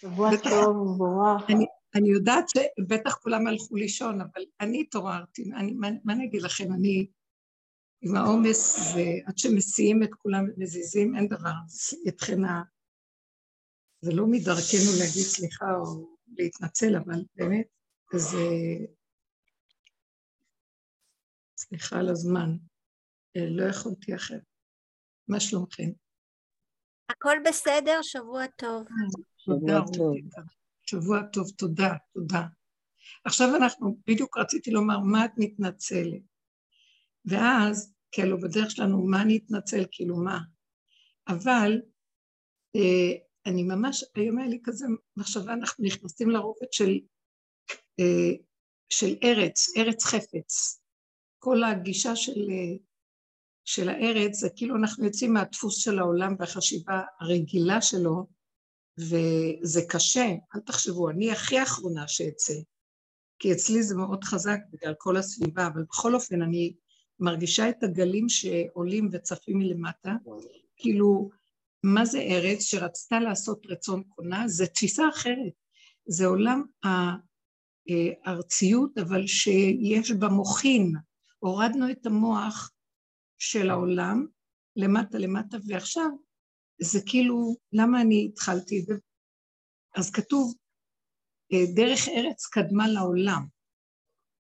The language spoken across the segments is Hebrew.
שבוע טוב ומבורך. אני, אני יודעת שבטח כולם הלכו לישון, אבל אני התעוררתי, אני, מה, מה אני אגיד לכם, אני עם העומס, ועד שמסיעים את כולם ומזיזים, אין דבר, אתכן ה... זה לא מדרכנו להגיד סליחה או להתנצל, אבל באמת, אז סליחה על הזמן, לא יכולתי אחרת. מה שלומכם? הכל בסדר, שבוע טוב. שבוע טוב. שבוע טוב, תודה, תודה. עכשיו אנחנו, בדיוק רציתי לומר, מה את מתנצלת? ואז, כאילו, בדרך שלנו, מה אני אתנצל, כאילו, מה? אבל אה, אני ממש, היום היה לי כזה מחשבה, אנחנו נכנסים לרובד של, אה, של ארץ, ארץ חפץ. כל הגישה של, אה, של הארץ זה כאילו אנחנו יוצאים מהדפוס של העולם והחשיבה הרגילה שלו, וזה קשה, אל תחשבו, אני הכי אחרונה שאצא, כי אצלי זה מאוד חזק בגלל כל הסביבה, אבל בכל אופן אני מרגישה את הגלים שעולים וצפים מלמטה, כאילו, מה זה ארץ שרצתה לעשות רצון קונה? זה תפיסה אחרת, זה עולם הארציות, אבל שיש בה מוחין, הורדנו את המוח של העולם למטה למטה, ועכשיו זה כאילו, למה אני התחלתי? אז כתוב, אה, דרך ארץ קדמה לעולם.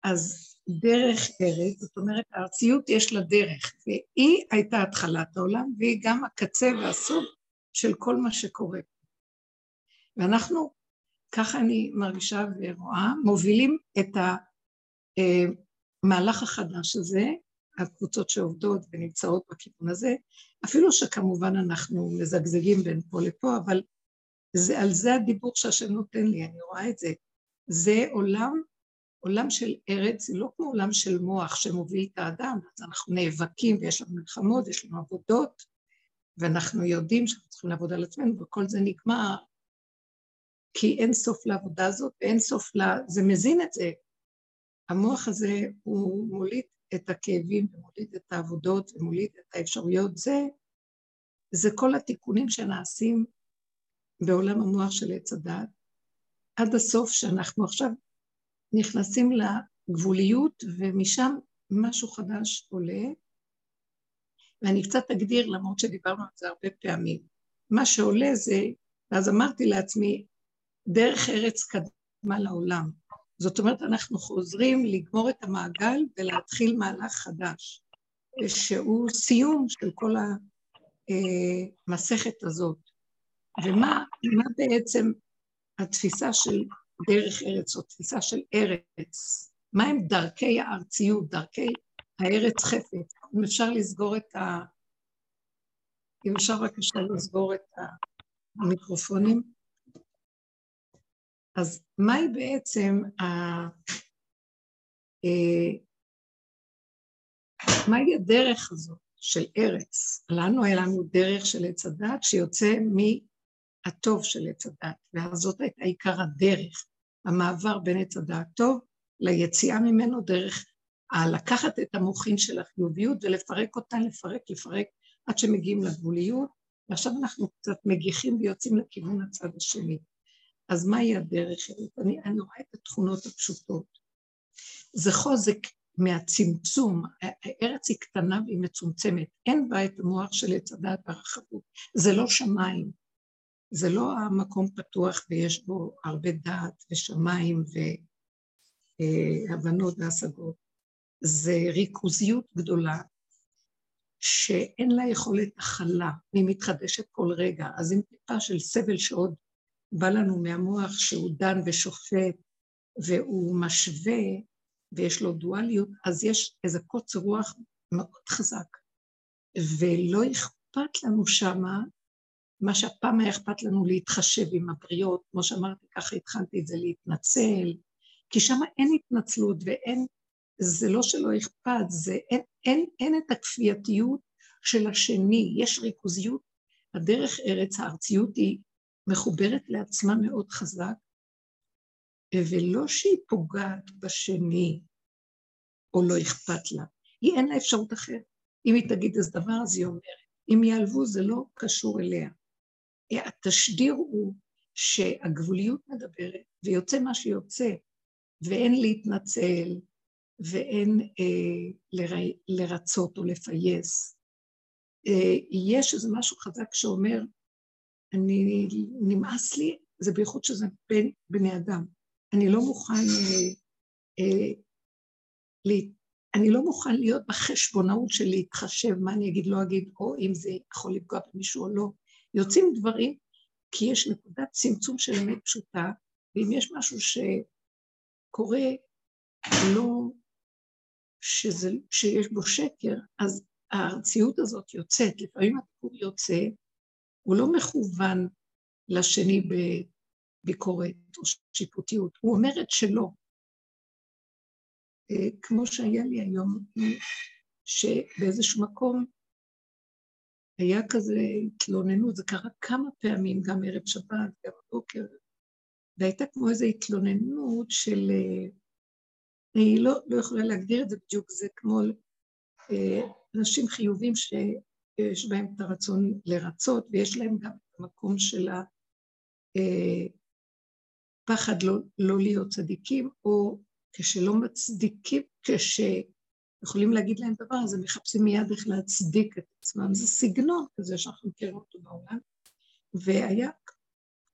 אז דרך ארץ, זאת אומרת, הארציות יש לה דרך, והיא הייתה התחלת העולם, והיא גם הקצה והסוף של כל מה שקורה. ואנחנו, ככה אני מרגישה ורואה, מובילים את המהלך אה, החדש הזה, הקבוצות שעובדות ונמצאות בכיוון הזה, אפילו שכמובן אנחנו מזגזגים בין פה לפה, אבל זה, על זה הדיבור שהשם נותן לי, אני רואה את זה. זה עולם, עולם של ארץ, זה לא כמו עולם של מוח שמוביל את האדם, אז אנחנו נאבקים ויש לנו מלחמות, יש לנו עבודות, ואנחנו יודעים שאנחנו צריכים לעבוד על עצמנו, וכל זה נגמר כי אין סוף לעבודה הזאת ואין סוף ל... זה מזין את זה. המוח הזה הוא מוליד את הכאבים ומוליד את העבודות ומוליד את האפשרויות, זה, זה כל התיקונים שנעשים בעולם המוח של עץ הדת, עד הסוף שאנחנו עכשיו נכנסים לגבוליות ומשם משהו חדש עולה, ואני קצת אגדיר למרות שדיברנו על זה הרבה פעמים. מה שעולה זה, ואז אמרתי לעצמי, דרך ארץ קדמה לעולם. זאת אומרת, אנחנו חוזרים לגמור את המעגל ולהתחיל מהלך חדש, שהוא סיום של כל המסכת הזאת. ומה בעצם התפיסה של דרך ארץ, או תפיסה של ארץ? מה הם דרכי הארציות, דרכי הארץ חפץ? אם אפשר לסגור את ה... אם אפשר בבקשה לסגור את המיקרופונים. אז מהי בעצם ה... אה, מהי הדרך הזאת של ארץ? לנו היה לנו דרך של עץ הדת שיוצא מהטוב של עץ הדת, וזאת הייתה עיקר הדרך, המעבר בין עץ הדת טוב ליציאה ממנו דרך לקחת את המוחין של החיוביות ולפרק אותה, לפרק, לפרק, עד שמגיעים לגבוליות, ועכשיו אנחנו קצת מגיחים ויוצאים לכיוון הצד השני. אז מהי הדרך? אני, אני רואה את התכונות הפשוטות. זה חוזק מהצמצום, הארץ היא קטנה והיא מצומצמת, אין בה את המוח של עץ הדעת והרחבות, זה לא שמיים, זה לא המקום פתוח ויש בו הרבה דעת ושמיים והבנות והשגות, זה ריכוזיות גדולה שאין לה יכולת הכלה, והיא מתחדשת כל רגע, אז עם טיפה של סבל שעוד בא לנו מהמוח שהוא דן ושופט והוא משווה ויש לו דואליות, אז יש איזה קוצר רוח מאוד חזק. ולא אכפת לנו שמה, מה שהפעם היה אכפת לנו להתחשב עם הבריות, כמו שאמרתי, ככה התחלתי את זה, להתנצל, כי שם אין התנצלות ואין, זה לא שלא אכפת, זה אין, אין, אין את הכפייתיות של השני, יש ריכוזיות, הדרך ארץ הארציות היא מחוברת לעצמה מאוד חזק, ולא שהיא פוגעת בשני, או לא אכפת לה, היא אין לה אפשרות אחרת. אם היא תגיד איזה דבר, אז היא אומרת. אם יעלבו, זה לא קשור אליה. התשדיר הוא שהגבוליות מדברת, ויוצא מה שיוצא, ואין להתנצל, ואין אה, לר... לרצות או לפייס. אה, יש איזה משהו חזק שאומר, אני, נמאס לי, זה בייחוד שזה בין בני אדם. אני לא מוכן, אה, אה, לי, אני לא מוכן להיות בחשבונאות של להתחשב מה אני אגיד, לא אגיד, או אם זה יכול לפגוע במישהו או לא. יוצאים דברים כי יש נקודת צמצום של אמת פשוטה, ואם יש משהו שקורה לא, שזה, שיש בו שקר, אז הארציות הזאת יוצאת, לפעמים הדיבור יוצא, הוא לא מכוון לשני בביקורת או שיפוטיות, הוא אומר את שלו. אה, כמו שהיה לי היום, שבאיזשהו מקום היה כזה התלוננות, זה קרה כמה פעמים, גם ערב שבת, גם בבוקר, והייתה כמו איזו התלוננות של... אה, אני לא, לא יכולה להגדיר את זה בדיוק, זה כמו אה, אנשים חיובים שיש בהם את הרצון לרצות, ויש להם גם את המקום של הפחד אה, לא, לא להיות צדיקים, או כשלא מצדיקים, כש... יכולים להגיד להם דבר, אז הם מחפשים מיד איך להצדיק את עצמם. זה סגנון כזה שאנחנו מכירים אותו בעולם. והיה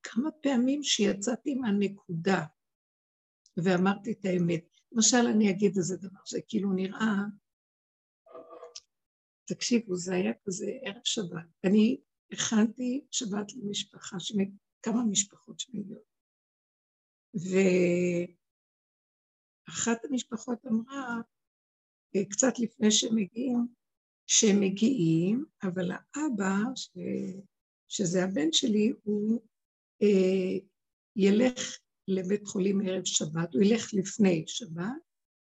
כמה פעמים שיצאתי מהנקודה ואמרתי את האמת. למשל, אני אגיד איזה דבר שכאילו נראה, תקשיבו, זה היה כזה ערב שבת. אני הכנתי שבת למשפחה, כמה משפחות שמגיעות. ואחת המשפחות אמרה, קצת לפני שהם מגיעים, שהם מגיעים, אבל האבא, ש... שזה הבן שלי, הוא אה, ילך לבית חולים ערב שבת, הוא ילך לפני שבת,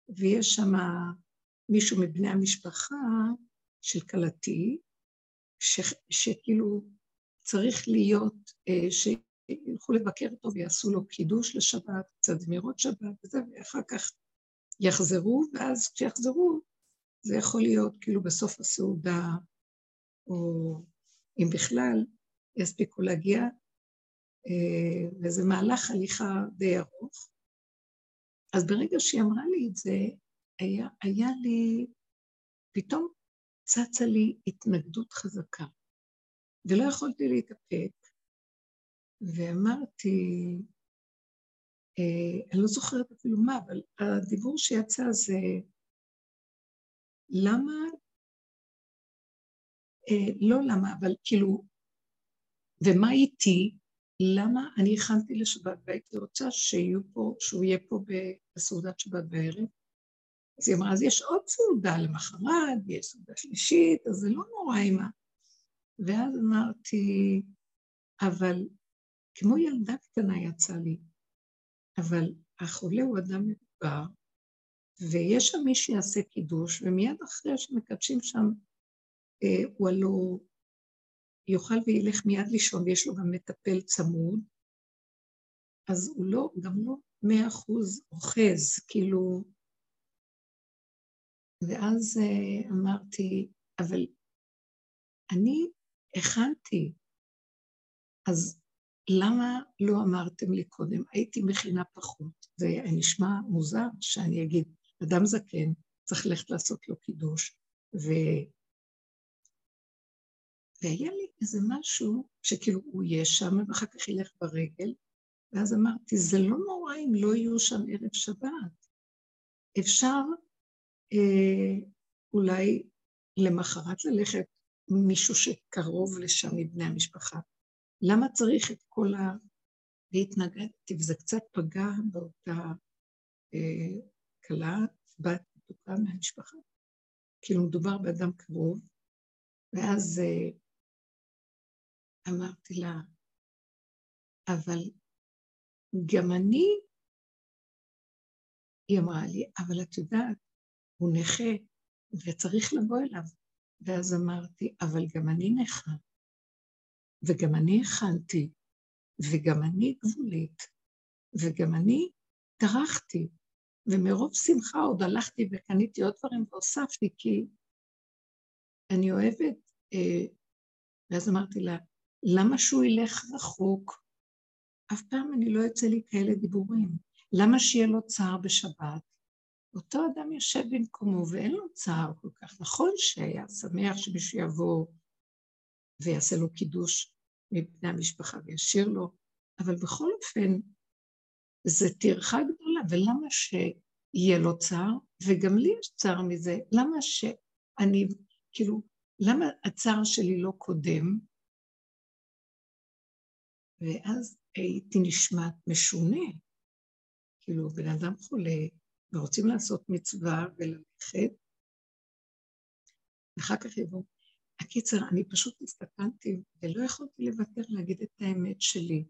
ויש שם מישהו מבני המשפחה של כלתי, ש... שכאילו צריך להיות, אה, שילכו לבקר אותו ויעשו לו קידוש לשבת, קצת זמירות שבת וזה, ואחר כך יחזרו, ואז כשיחזרו, זה יכול להיות כאילו בסוף הסעודה, או אם בכלל, יספיקו להגיע, אה, וזה מהלך הליכה די ארוך. אז ברגע שהיא אמרה לי את זה, היה, היה לי, פתאום צצה לי התנגדות חזקה, ולא יכולתי להתאפק, ואמרתי, אה, אני לא זוכרת אפילו מה, אבל הדיבור שיצא זה למה, אה, לא למה, אבל כאילו, ומה איתי, למה אני הכנתי לשבת והייתי רוצה שיהיו פה, שהוא יהיה פה בסעודת שבת בערב? אז היא אמרה, אז יש עוד סעודה למחרת, ויש סעודה שלישית, אז זה לא נורא עם ה... ואז אמרתי, אבל כמו ילדה קטנה יצא לי, אבל החולה הוא אדם מבוגר, ויש שם מי שיעשה קידוש, ומיד אחרי שמקדשים שם, אה, הוא הלא יאכל וילך מיד לישון, ויש לו גם מטפל צמוד, אז הוא לא, גם לא מאה אחוז אוחז, כאילו... ואז אה, אמרתי, אבל אני הכנתי, אז למה לא אמרתם לי קודם? הייתי מכינה פחות. זה נשמע מוזר שאני אגיד, אדם זקן, צריך ללכת לעשות לו קידוש. ו... והיה לי איזה משהו שכאילו הוא יהיה שם ואחר כך ילך ברגל, ואז אמרתי, זה לא נורא אם לא יהיו שם ערב שבת. אפשר אה, אולי למחרת ללכת מישהו שקרוב לשם מבני המשפחה, למה צריך את כל ה... והתנגדתי, וזה קצת פגע באותה אה, כלה, בת מתוקה מהמשפחה. כאילו מדובר באדם קרוב, ואז אה, אמרתי לה, אבל גם אני, היא אמרה לי, אבל את יודעת, הוא נכה וצריך לבוא אליו. ואז אמרתי, אבל גם אני נכה. וגם אני הכנתי, וגם אני גבולית, וגם אני טרחתי, ומרוב שמחה עוד הלכתי וקניתי עוד דברים והוספתי, כי אני אוהבת, אה, ואז אמרתי לה, למה שהוא ילך רחוק? אף פעם אני לא יוצא לי כאלה דיבורים. למה שיהיה לו צער בשבת? אותו אדם יושב במקומו ואין לו צער כל כך. נכון שהיה שמח שמישהו יבוא ויעשה לו קידוש מבני המשפחה וישאיר לו, אבל בכל אופן, זה טרחה גדולה, ולמה שיהיה לו צער? וגם לי יש צער מזה, למה שאני, כאילו, למה הצער שלי לא קודם? ואז הייתי נשמעת משונה. כאילו, בן אדם חולה, ורוצים לעשות מצווה וללכת, ואחר כך יבואו. הקיצר, אני פשוט הסתכלתי ולא יכולתי לוותר להגיד את האמת שלי.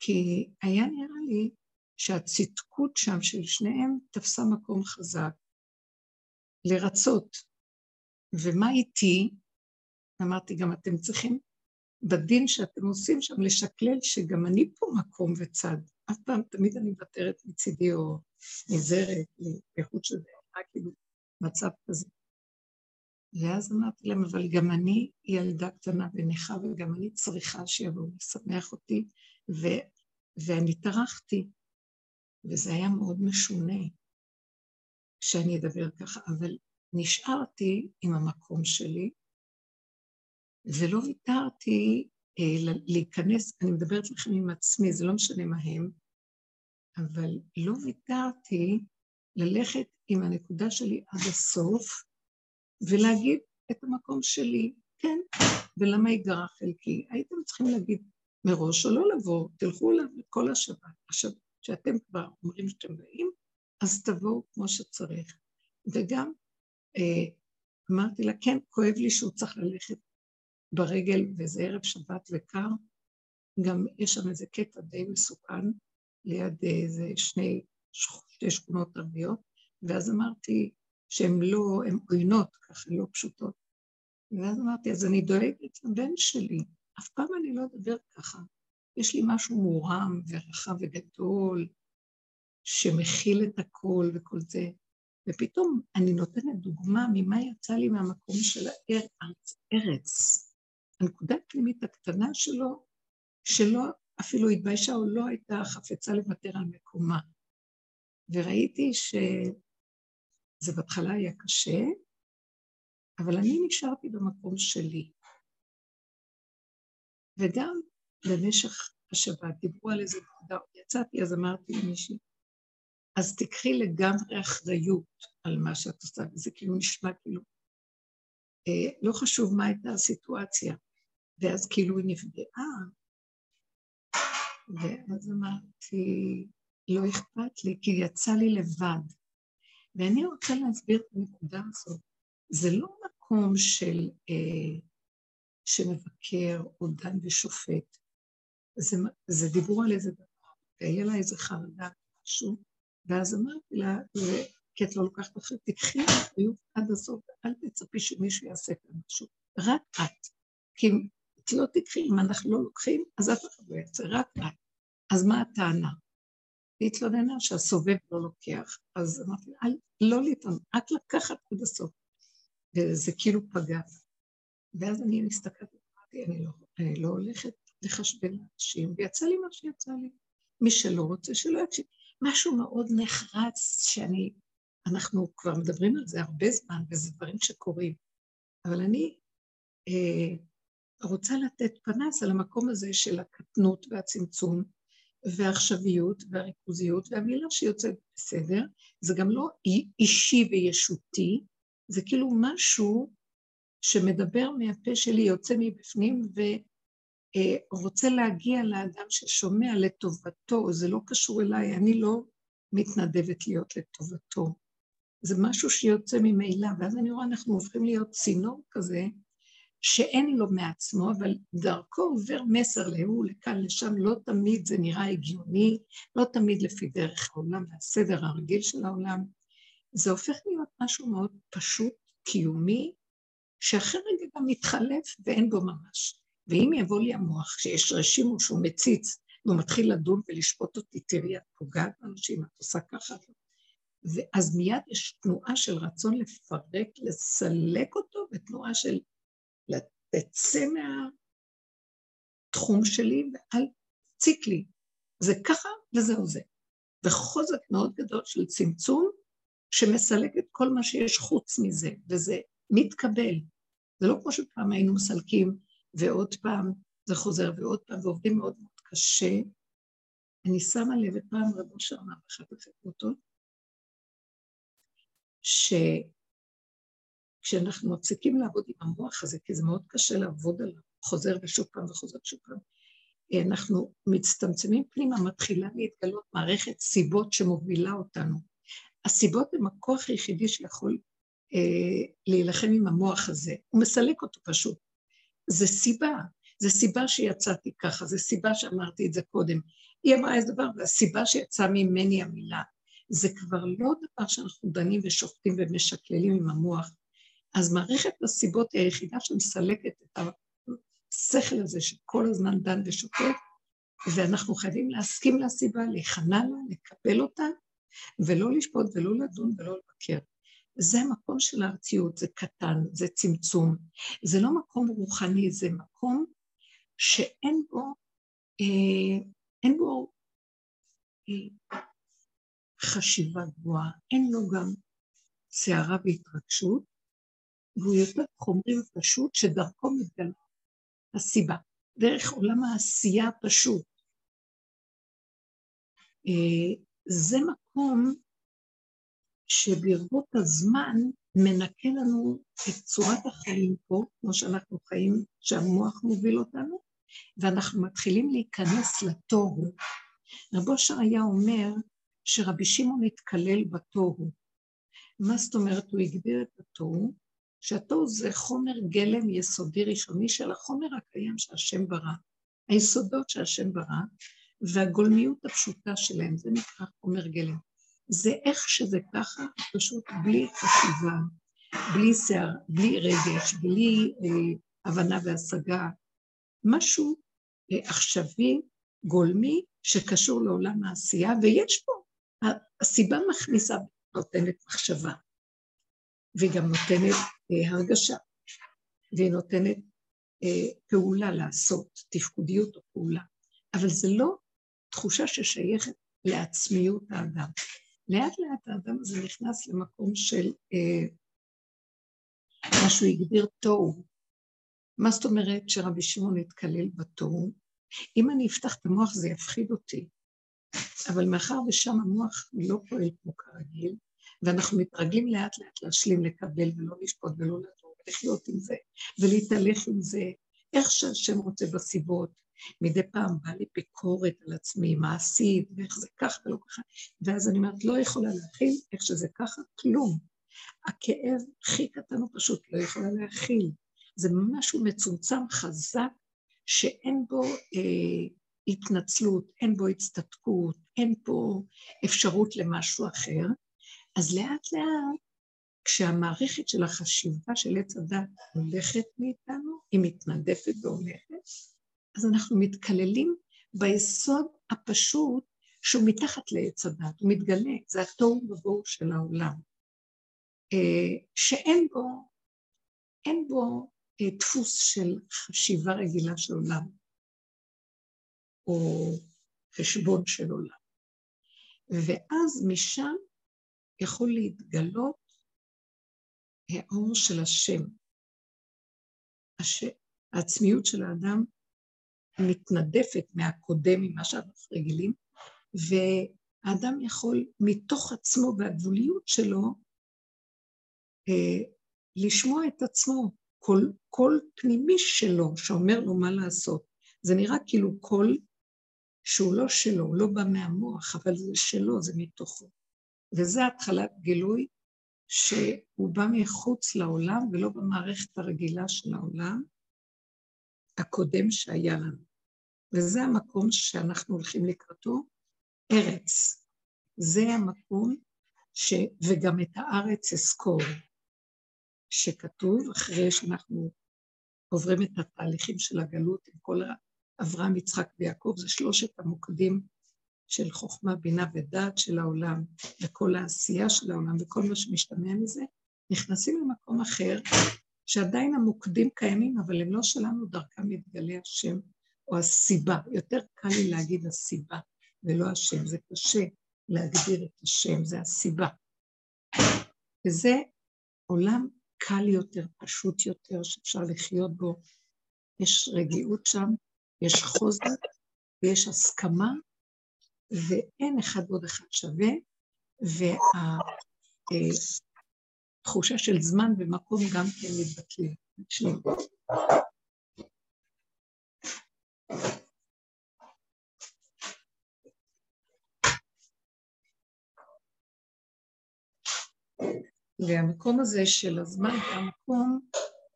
כי היה נראה לי שהצדקות שם של שניהם תפסה מקום חזק. לרצות. ומה איתי? אמרתי, גם אתם צריכים בדין שאתם עושים שם לשקלל שגם אני פה מקום וצד. אף פעם, תמיד אני מוותרת מצידי או נזהרת לאיכות של זה, כאילו מצב כזה. ואז אמרתי להם, אבל גם אני ילדה קטנה ונכה, וגם אני צריכה שיבואו לשמח אותי, ו, ואני טרחתי, וזה היה מאוד משונה שאני אדבר ככה, אבל נשארתי עם המקום שלי, ולא ויתרתי אה, להיכנס, אני מדברת לכם עם עצמי, זה לא משנה מה הם, אבל לא ויתרתי ללכת עם הנקודה שלי עד הסוף ולהגיד את המקום שלי, כן, ולמה ייגרע חלקי. הייתם צריכים להגיד מראש או לא לבוא, תלכו אליו כל השבת. עכשיו, כשאתם כבר אומרים שאתם באים, אז תבואו כמו שצריך. וגם אה, אמרתי לה, כן, כואב לי שהוא צריך ללכת ברגל וזה ערב שבת וקר, גם יש שם איזה קטע די מסוכן ליד איזה שני, שתי שכונות ערביות, ואז אמרתי שהן לא, הן עוינות ככה, לא פשוטות. ואז אמרתי, אז אני דואגת לבן שלי, אף פעם אני לא אדבר ככה. יש לי משהו מורם ורחב וגדול, שמכיל את הכל וכל זה. ופתאום אני נותנת דוגמה ממה יצא לי מהמקום של הארץ, ארץ. הנקודה הפנימית הקטנה שלו, שלא אפילו התביישה או לא הייתה חפצה לוותר על מקומה. וראיתי שזה בהתחלה היה קשה, אבל אני נשארתי במקום שלי. וגם במשך השבת דיברו על איזה נקודה, יצאתי אז אמרתי למישהי, אז תקחי לגמרי אחריות על מה שאת עושה, וזה כאילו נשמע כאילו, לא חשוב מה הייתה הסיטואציה, ואז כאילו היא נפגעה, ואז אמרתי, לא אכפת לי, כי יצא לי לבד. ואני רוצה להסביר את הנקודה הזאת. זה לא מקום של, אה, שמבקר או דן ושופט. זה, זה דיבור על איזה דבר, והיה לה איזה חרדה, משהו, ואז אמרתי לה, כי את לא לוקחת אחרי, תקחי אחריות עד הסוף, ואל תצפי שמישהו יעשה כאן משהו, רק את. כי את לא תקחי, אם אנחנו לא לוקחים, אז אף אחד לא יעשה, רק את. אז מה הטענה? היא התלוננה שהסובב לא לוקח, אז אמרתי לה, לא לטעון, רק לקחת עד הסוף. וזה כאילו פגע. ואז אני מסתכלת ואמרתי, אני לא, אני לא הולכת לחשבן אנשים, ויצא לי מה שיצא לי. מי שלא רוצה, שלא יקשיב. משהו מאוד נחרץ שאני, אנחנו כבר מדברים על זה הרבה זמן, וזה דברים שקורים. אבל אני אה, רוצה לתת פנס על המקום הזה של הקטנות והצמצום, והעכשוויות והריכוזיות, והמילה שיוצאת בסדר, זה גם לא אישי וישותי, זה כאילו משהו שמדבר מהפה שלי, יוצא מבפנים ורוצה להגיע לאדם ששומע לטובתו, זה לא קשור אליי, אני לא מתנדבת להיות לטובתו. זה משהו שיוצא ממילא, ואז אני רואה, אנחנו הופכים להיות צינור כזה, שאין לו מעצמו, אבל דרכו עובר מסר להוא, לכאן, לשם, לא תמיד זה נראה הגיוני, לא תמיד לפי דרך העולם והסדר הרגיל של העולם. זה הופך להיות משהו מאוד פשוט, קיומי, שאחרי רגע גם מתחלף ואין בו ממש. ואם יבוא לי המוח, שיש רשימו שהוא מציץ, והוא מתחיל לדון ולשפוט אותי, תראי, את פוגעת באנשים, את עושה ככה. ואז מיד יש תנועה של רצון לפרק, לסלק אותו, ותנועה של תצא מהתחום שלי ואל תציק לי, זה ככה וזהו זה. וחוזק מאוד גדול של צמצום, שמסלק את כל מה שיש חוץ מזה, וזה מתקבל. זה לא כמו שפעם היינו מסלקים, ועוד פעם זה חוזר, ועוד פעם, ועובדים מאוד מאוד קשה. אני שמה לב את פעם רבו שאמר באחת הפקודות, שכשאנחנו מפסיקים לעבוד עם המוח הזה, כי זה מאוד קשה לעבוד עליו, חוזר ושוב פעם וחוזר שוב פעם, אנחנו מצטמצמים פנימה, מתחילה להתגלות מערכת סיבות שמובילה אותנו. הסיבות הן הכוח היחידי שיכול אה, להילחם עם המוח הזה, הוא מסלק אותו פשוט. זה סיבה, זה סיבה שיצאתי ככה, זה סיבה שאמרתי את זה קודם. היא אמרה איזה דבר, והסיבה שיצאה ממני המילה. זה כבר לא דבר שאנחנו דנים ושופטים ומשקללים עם המוח. אז מערכת הסיבות היא היחידה שמסלקת את השכל הזה שכל הזמן דן ושופט, ואנחנו חייבים להסכים לסיבה, להיכנע לה, לקבל אותה, ולא לשפוט ולא לדון ולא לבקר. זה המקום של הארציות, זה קטן, זה צמצום, זה לא מקום רוחני, זה מקום שאין בו, אה, אין בו אה, חשיבה גבוהה, אין לו גם סערה והתרגשות, והוא יותר חומרי ופשוט שדרכו מתגלה הסיבה, דרך עולם העשייה הפשוט. אה, זה מקום שברבות הזמן מנקה לנו את צורת החיים פה, כמו שאנחנו חיים, שהמוח מוביל אותנו, ואנחנו מתחילים להיכנס לתוהו. רבו אושר היה אומר שרבי שמעון התקלל בתוהו. מה זאת אומרת? הוא הגדיר את התוהו, שהתוהו זה חומר גלם יסודי ראשוני של החומר הקיים שהשם ברא, היסודות שהשם ברא, והגולמיות הפשוטה שלהם, זה נקרא חומר גלם. זה איך שזה ככה, פשוט בלי חשיבה, בלי שיער, בלי רגש, בלי אה, הבנה והשגה, משהו אה, עכשווי, גולמי, שקשור לעולם העשייה, ויש פה, הסיבה מכניסה, נותנת מחשבה, והיא גם נותנת אה, הרגשה, והיא נותנת אה, פעולה לעשות, תפקודיות או פעולה, אבל זה לא תחושה ששייכת לעצמיות האדם. לאט לאט האדם הזה נכנס למקום של אה, מה שהוא הגדיר תוהו. מה זאת אומרת שרבי שמעון התקלל בתוהו? אם אני אפתח את המוח זה יפחיד אותי, אבל מאחר ושם המוח לא פועל כמו כרגיל, ואנחנו מתרגלים לאט לאט להשלים, לקבל ולא לשפוט ולא לדון, ולחיות עם זה, ולהתהלך עם זה, איך שהשם רוצה בסיבות, מדי פעם בא לי ביקורת על עצמי, מה עשית, ואיך זה ככה ולא ככה, ואז אני אומרת, לא יכולה להכיל איך שזה ככה, כלום. הכאב הכי קטן הוא פשוט לא יכולה להכיל. זה משהו מצומצם, חזק, שאין בו אה, התנצלות, אין בו הצטדקות, אין פה אפשרות למשהו אחר. אז לאט לאט, כשהמערכת של החשיבה של עץ הדת הולכת מאיתנו, היא מתנדפת והולכת, אז אנחנו מתקללים ביסוד הפשוט שהוא מתחת לעץ הדת, הוא מתגלה, זה התוהו ובוהו של העולם, אה, שאין בו, אין בו אה, דפוס של חשיבה רגילה של עולם, או חשבון של עולם. ואז משם יכול להתגלות האור של השם. הש... העצמיות של האדם מתנדפת מהקודם, ממה שאנחנו רגילים, והאדם יכול מתוך עצמו והגבוליות שלו אה, לשמוע את עצמו, קול, קול פנימי שלו שאומר לו מה לעשות. זה נראה כאילו קול שהוא לא שלו, הוא לא בא מהמוח, אבל זה שלו, זה מתוכו. וזה התחלת גילוי שהוא בא מחוץ לעולם ולא במערכת הרגילה של העולם, הקודם שהיה לנו. וזה המקום שאנחנו הולכים לקראתו, ארץ. זה המקום, ש... וגם את הארץ אזכור, שכתוב אחרי שאנחנו עוברים את התהליכים של הגלות עם כל אברהם, יצחק ויעקב, זה שלושת המוקדים של חוכמה, בינה ודעת של העולם, וכל העשייה של העולם וכל מה שמשתמע מזה, נכנסים למקום אחר, שעדיין המוקדים קיימים, אבל הם לא שלנו, דרכם מתגלה השם, או הסיבה. יותר קל לי להגיד הסיבה. ולא השם. זה קשה להגדיר את השם, זה הסיבה. וזה עולם קל יותר, פשוט יותר, שאפשר לחיות בו. יש רגיעות שם, יש חוזק, ויש הסכמה, ואין אחד ועוד אחד שווה, והתחושה של זמן ומקום גם כן מתבטלים. והמקום הזה של הזמן והמקום,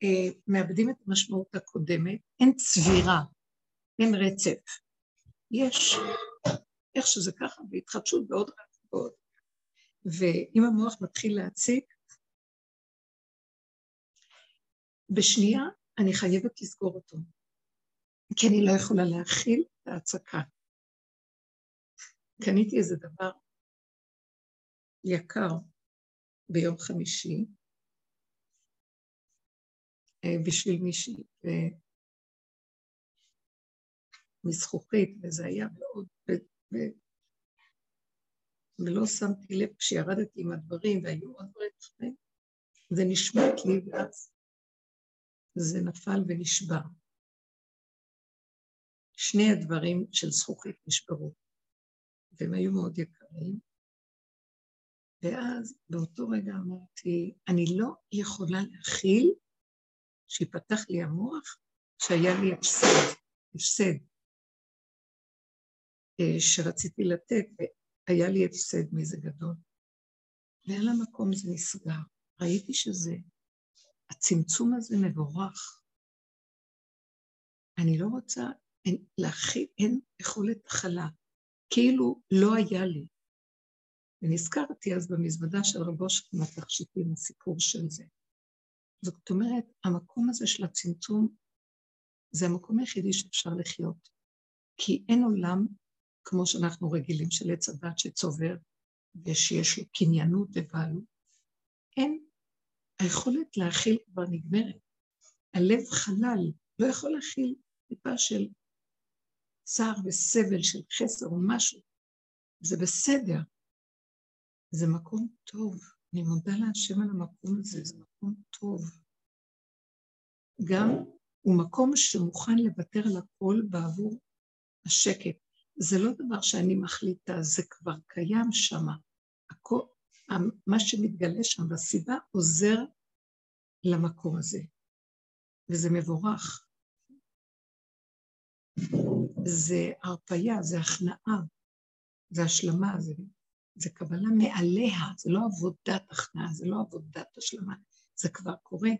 אה, מאבדים את המשמעות הקודמת, אין צבירה, אין רצף. יש איך שזה ככה, והתחדשות ועוד ועוד. ואם המוח מתחיל להציג, בשנייה אני חייבת לסגור אותו, כי אני לא יכולה להכיל את ההצקה. קניתי איזה דבר יקר ביום חמישי אה, בשביל מישהי, מזכוכית, וזה היה מאוד... ו, ו, ולא שמתי לב כשירדתי עם הדברים, והיו עוד דברים זה נשמט לי, ואז זה נפל ונשבר. שני הדברים של זכוכית נשברו, והם היו מאוד יקרים. ואז באותו רגע אמרתי, אני לא יכולה להכיל שיפתח לי המוח שהיה לי הפסד, הפסד, שרציתי לתת, והיה לי הפסד מזה גדול. ועל המקום זה נסגר. ראיתי שזה, הצמצום הזה מבורך. אני לא רוצה אין, להכיל, אין יכולת הכלה, כאילו לא היה לי. ונזכרתי אז במזוודה של רבו של התכשיטים, הסיפור של זה. זאת אומרת, המקום הזה של הצמצום זה המקום היחידי שאפשר לחיות. כי אין עולם כמו שאנחנו רגילים של עץ הדת שצובר ושיש לו קניינות ובעלות. אין, היכולת להכיל כבר נגמרת. הלב חלל, לא יכול להכיל טיפה של צער וסבל של חסר או משהו. זה בסדר. זה מקום טוב. אני מודה להשם על המקום הזה, זה מקום טוב. גם הוא מקום שמוכן לוותר על הכל בעבור השקט. זה לא דבר שאני מחליטה, זה כבר קיים שם. מה שמתגלה שם בסיבה עוזר למקום הזה, וזה מבורך. זה הרפייה, זה הכנעה, זה השלמה, זה, זה קבלה מעליה, זה לא עבודת הכנעה, זה לא עבודת השלמה, זה כבר קורה.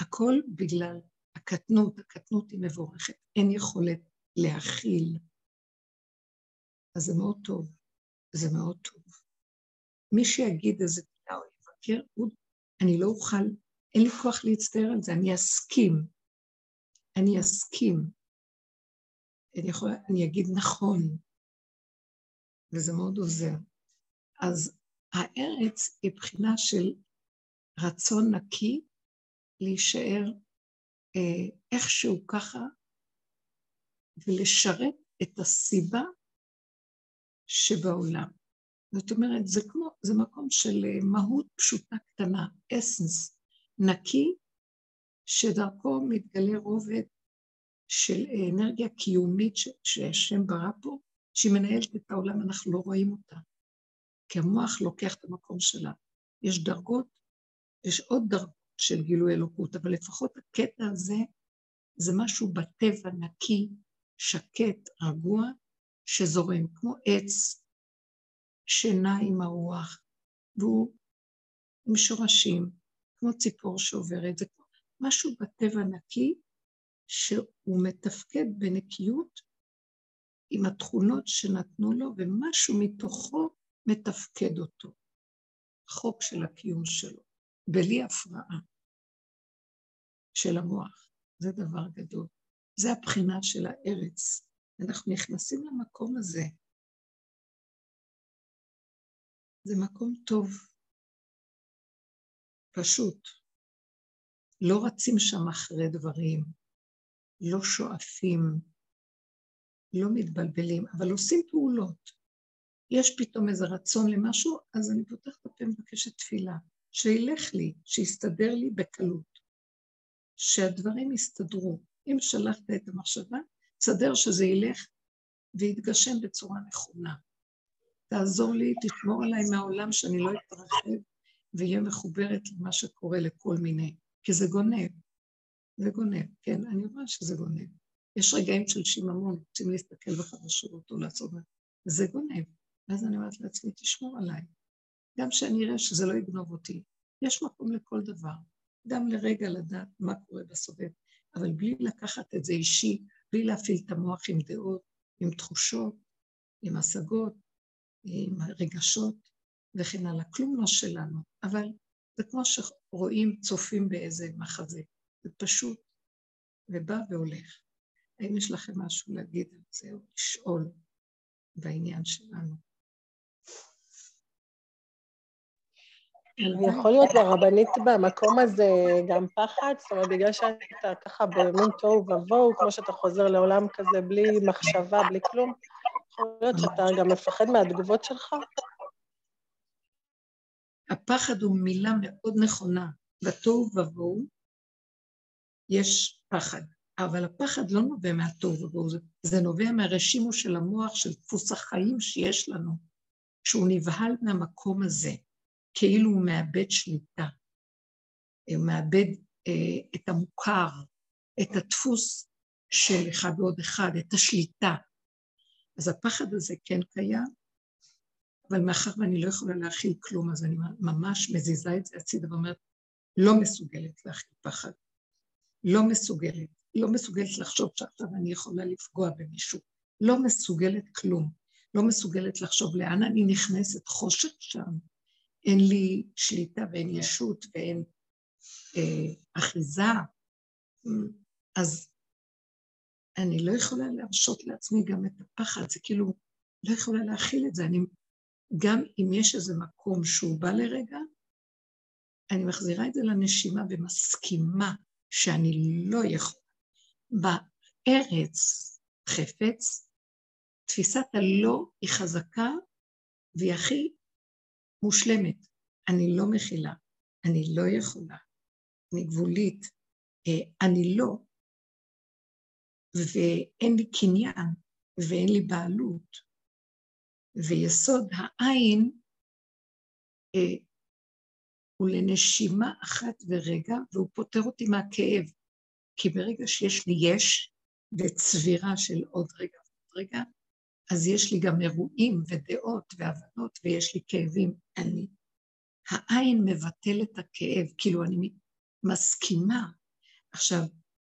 הכל בגלל הקטנות, הקטנות היא מבורכת, אין יכולת להכיל. אז זה מאוד טוב, זה מאוד טוב. מי שיגיד איזה מילה או יבקר, אני לא אוכל, אין לי כוח להצטער על זה, אני אסכים. אני אסכים. אני, יכול, אני אגיד נכון, וזה מאוד עוזר. אז הארץ היא בחינה של רצון נקי להישאר אה, איכשהו ככה ולשרת את הסיבה שבעולם. זאת אומרת, זה כמו, זה מקום של אה, מהות פשוטה קטנה, אסנס, נקי, שדרכו מתגלה רובד של אנרגיה קיומית שהשם ברא פה, שהיא מנהלת את העולם, אנחנו לא רואים אותה. כי המוח לוקח את המקום שלה. יש דרגות, יש עוד דרגות של גילוי אלוקות, אבל לפחות הקטע הזה זה משהו בטבע נקי, שקט, רגוע, שזורם, כמו עץ שנע עם הרוח, והוא עם שורשים, כמו ציפור שעוברת, זה משהו בטבע נקי, שהוא מתפקד בנקיות עם התכונות שנתנו לו, ומשהו מתוכו מתפקד אותו. חוק של הקיום שלו, בלי הפרעה של המוח. זה דבר גדול. זה הבחינה של הארץ. אנחנו נכנסים למקום הזה. זה מקום טוב, פשוט. לא רצים שם אחרי דברים, לא שואפים, לא מתבלבלים, אבל עושים פעולות. יש פתאום איזה רצון למשהו, אז אני פותחת את הפה ומבקשת תפילה, שילך לי, שיסתדר לי בקלות, שהדברים יסתדרו. אם שלחת את המחשבה, תסדר שזה ילך ויתגשם בצורה נכונה. תעזור לי, תשמור עליי מהעולם שאני לא אתרחב ואהיה מחוברת למה שקורה לכל מיני, כי זה גונב. זה גונב, כן, אני רואה שזה גונב. יש רגעים של שיממון, רוצים להסתכל בחדשות או לעשות זה גונב. ואז אני אומרת לעצמי, תשמור עליי. גם שאני אראה שזה לא יגנוב אותי. יש מקום לכל דבר. גם לרגע לדעת מה קורה בסובב, אבל בלי לקחת את זה אישי, בלי להפעיל את המוח עם דעות, עם תחושות, עם השגות, עם רגשות וכן הלאה. כלום לא שלנו, אבל זה כמו שרואים צופים באיזה מחזה. זה פשוט, ובא והולך. האם יש לכם משהו להגיד על זה או לשאול בעניין שלנו? יכול להיות לרבנית במקום הזה גם פחד? זאת אומרת, בגלל שאתה ככה במין תוהו ובוהו, כמו שאתה חוזר לעולם כזה בלי מחשבה, בלי כלום, יכול להיות שאתה גם מפחד מהתגובות שלך? הפחד הוא מילה מאוד נכונה. בתוהו ובוהו יש פחד, אבל הפחד לא נובע מהתוהו ובוהו, זה, זה נובע מהרשימו של המוח, של דפוס החיים שיש לנו, שהוא נבהל מהמקום הזה. כאילו הוא מאבד שליטה, הוא מאבד אה, את המוכר, את הדפוס של אחד ועוד אחד, את השליטה. אז הפחד הזה כן קיים, אבל מאחר ואני לא יכולה להכיל כלום, אז אני ממש מזיזה את זה הצידה ואומרת, לא מסוגלת להכיל פחד. לא מסוגלת. לא מסוגלת לחשוב שעכשיו אני יכולה לפגוע במישהו. לא מסוגלת כלום. לא מסוגלת לחשוב לאן אני נכנסת, חושך שם. אין לי שליטה ואין ישות ואין אה, אחיזה, אז אני לא יכולה להרשות לעצמי גם את הפחד, זה כאילו, לא יכולה להכיל את זה. אני, גם אם יש איזה מקום שהוא בא לרגע, אני מחזירה את זה לנשימה ומסכימה שאני לא יכולה. בארץ חפץ, תפיסת הלא היא חזקה והיא הכי מושלמת. אני לא מכילה, אני לא יכולה, אני גבולית, אה, אני לא, ואין לי קניין ואין לי בעלות, ויסוד העין אה, הוא לנשימה אחת ורגע, והוא פותר אותי מהכאב, כי ברגע שיש לי יש, וצבירה של עוד רגע ועוד רגע, אז יש לי גם אירועים ודעות והבנות ויש לי כאבים. אני, העין מבטל את הכאב, כאילו אני מסכימה. עכשיו,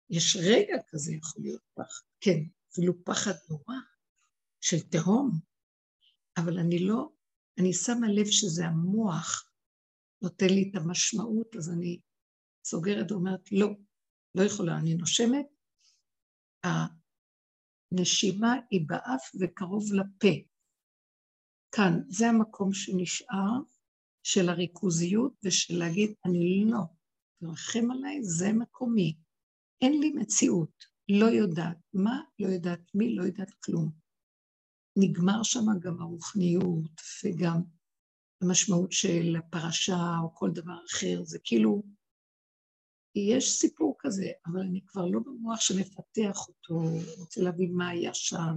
יש רגע כזה יכול להיות פחד, כן, אפילו פחד נורא של תהום, אבל אני לא, אני שמה לב שזה המוח נותן לי את המשמעות, אז אני סוגרת ואומרת, לא, לא יכולה, אני נושמת, נשימה היא באף וקרוב לפה. כאן, זה המקום שנשאר של הריכוזיות ושל להגיד, אני לא, תרחם עליי, זה מקומי. אין לי מציאות, לא יודעת מה, לא יודעת מי, לא יודעת כלום. נגמר שם גם הרוחניות וגם המשמעות של הפרשה או כל דבר אחר, זה כאילו יש סיפור כזה, אבל אני כבר לא במוח שמפתח אותו, רוצה להבין מה היה שם,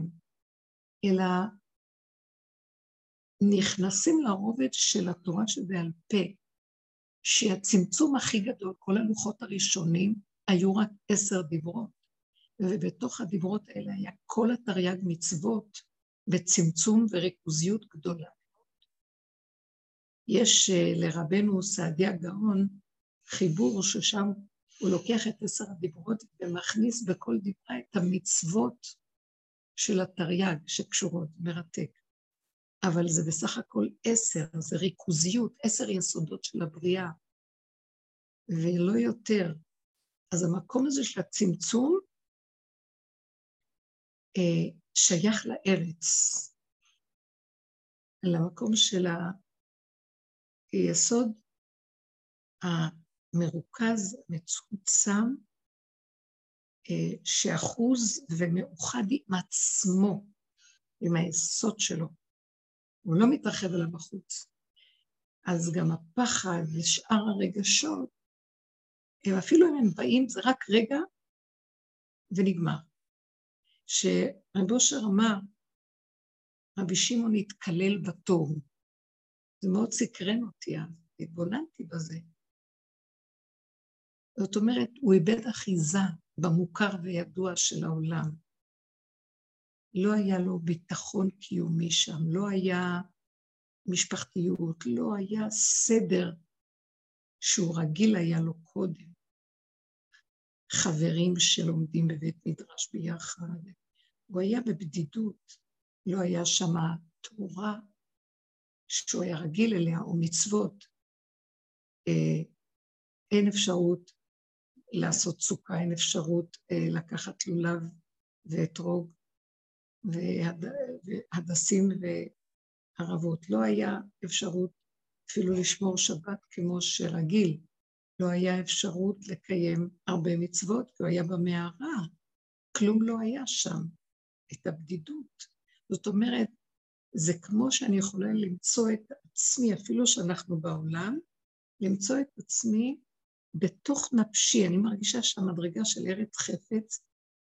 אלא נכנסים לרובד של התורה שבעל פה, שהצמצום הכי גדול, כל הלוחות הראשונים, היו רק עשר דיברות, ובתוך הדיברות האלה היה כל התרי"ג מצוות בצמצום וריכוזיות גדולה. יש אה, לרבנו סעדיה גאון חיבור ששם הוא לוקח את עשר הדיברות ומכניס בכל דברה את המצוות של התרי"ג שקשורות, מרתק. אבל זה בסך הכל עשר, זה ריכוזיות, עשר יסודות של הבריאה, ולא יותר. אז המקום הזה של הצמצום אה, שייך לארץ, למקום של היסוד מרוכז, מצומצם, אה, שאחוז ומאוחד עם עצמו, עם היסוד שלו. הוא לא מתרחב עליו בחוץ. אז גם הפחד ושאר הרגשות, אפילו אם הם באים, זה רק רגע ונגמר. שרב אושר אמר, רבי שמעון התקלל בתור. זה מאוד סקרן אותי אז, התבוננתי בזה. זאת אומרת, הוא איבד אחיזה במוכר וידוע של העולם. לא היה לו ביטחון קיומי שם, לא היה משפחתיות, לא היה סדר שהוא רגיל היה לו קודם. חברים שלומדים בבית מדרש ביחד. הוא היה בבדידות, לא היה שם תורה שהוא היה רגיל אליה, או מצוות. אה, אין אפשרות לעשות סוכה, אין אפשרות אה, לקחת לולב ואתרוג והדסים וערבות. לא היה אפשרות אפילו לשמור שבת כמו שרגיל. לא היה אפשרות לקיים הרבה מצוות, כי הוא היה במערה. כלום לא היה שם. את הבדידות. זאת אומרת, זה כמו שאני יכולה למצוא את עצמי, אפילו שאנחנו בעולם, למצוא את עצמי בתוך נפשי. אני מרגישה שהמדרגה של ארץ חפץ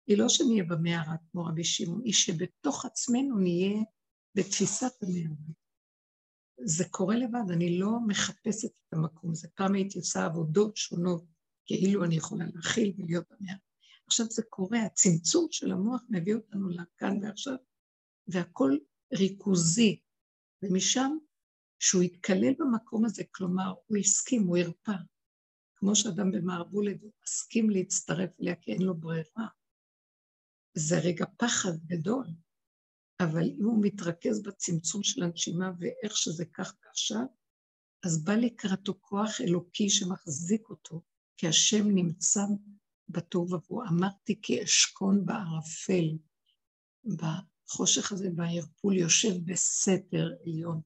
היא לא שנהיה במערה כמו רבי שמעון, היא שבתוך עצמנו נהיה בתפיסת המערה. זה קורה לבד, אני לא מחפשת את המקום הזה. פעם הייתי עושה עבודות שונות, כאילו אני יכולה להכיל ולהיות במערה. עכשיו זה קורה, הצמצום של המוח מביא אותנו לכאן ועכשיו, והכל ריכוזי, ומשם שהוא התקלל במקום הזה, כלומר, הוא הסכים, הוא הרפא. כמו שאדם במערבולת, הוא מסכים להצטרף אליה כי אין לו ברירה. זה רגע פחד גדול, אבל אם הוא מתרכז בצמצום של הנשימה ואיך שזה כך ועכשיו, אז בא לקראתו כוח אלוקי שמחזיק אותו, כי השם נמצא בתוהו ובוהו. אמרתי כי אשכון בערפל, בחושך הזה, בערפול, יושב בסתר עליון,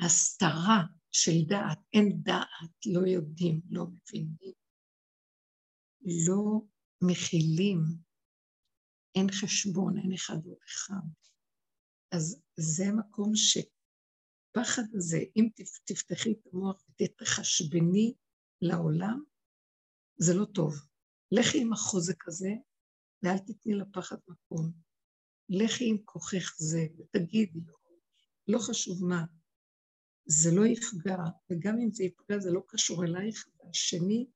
בהסתרה של דעת, אין דעת, לא יודעים, לא מבינים, לא מכילים, אין חשבון, אין אחד ואחד. אז זה המקום שפחד הזה, אם תפתחי את המוח ותתחשבני לעולם, זה לא טוב. לכי עם החוזק הזה, ואל תתני לפחד מקום. לכי עם כוחך זה, ותגידי לו, לא חשוב מה, זה לא יפגע, וגם אם זה יפגע זה לא קשור אלייך, והשני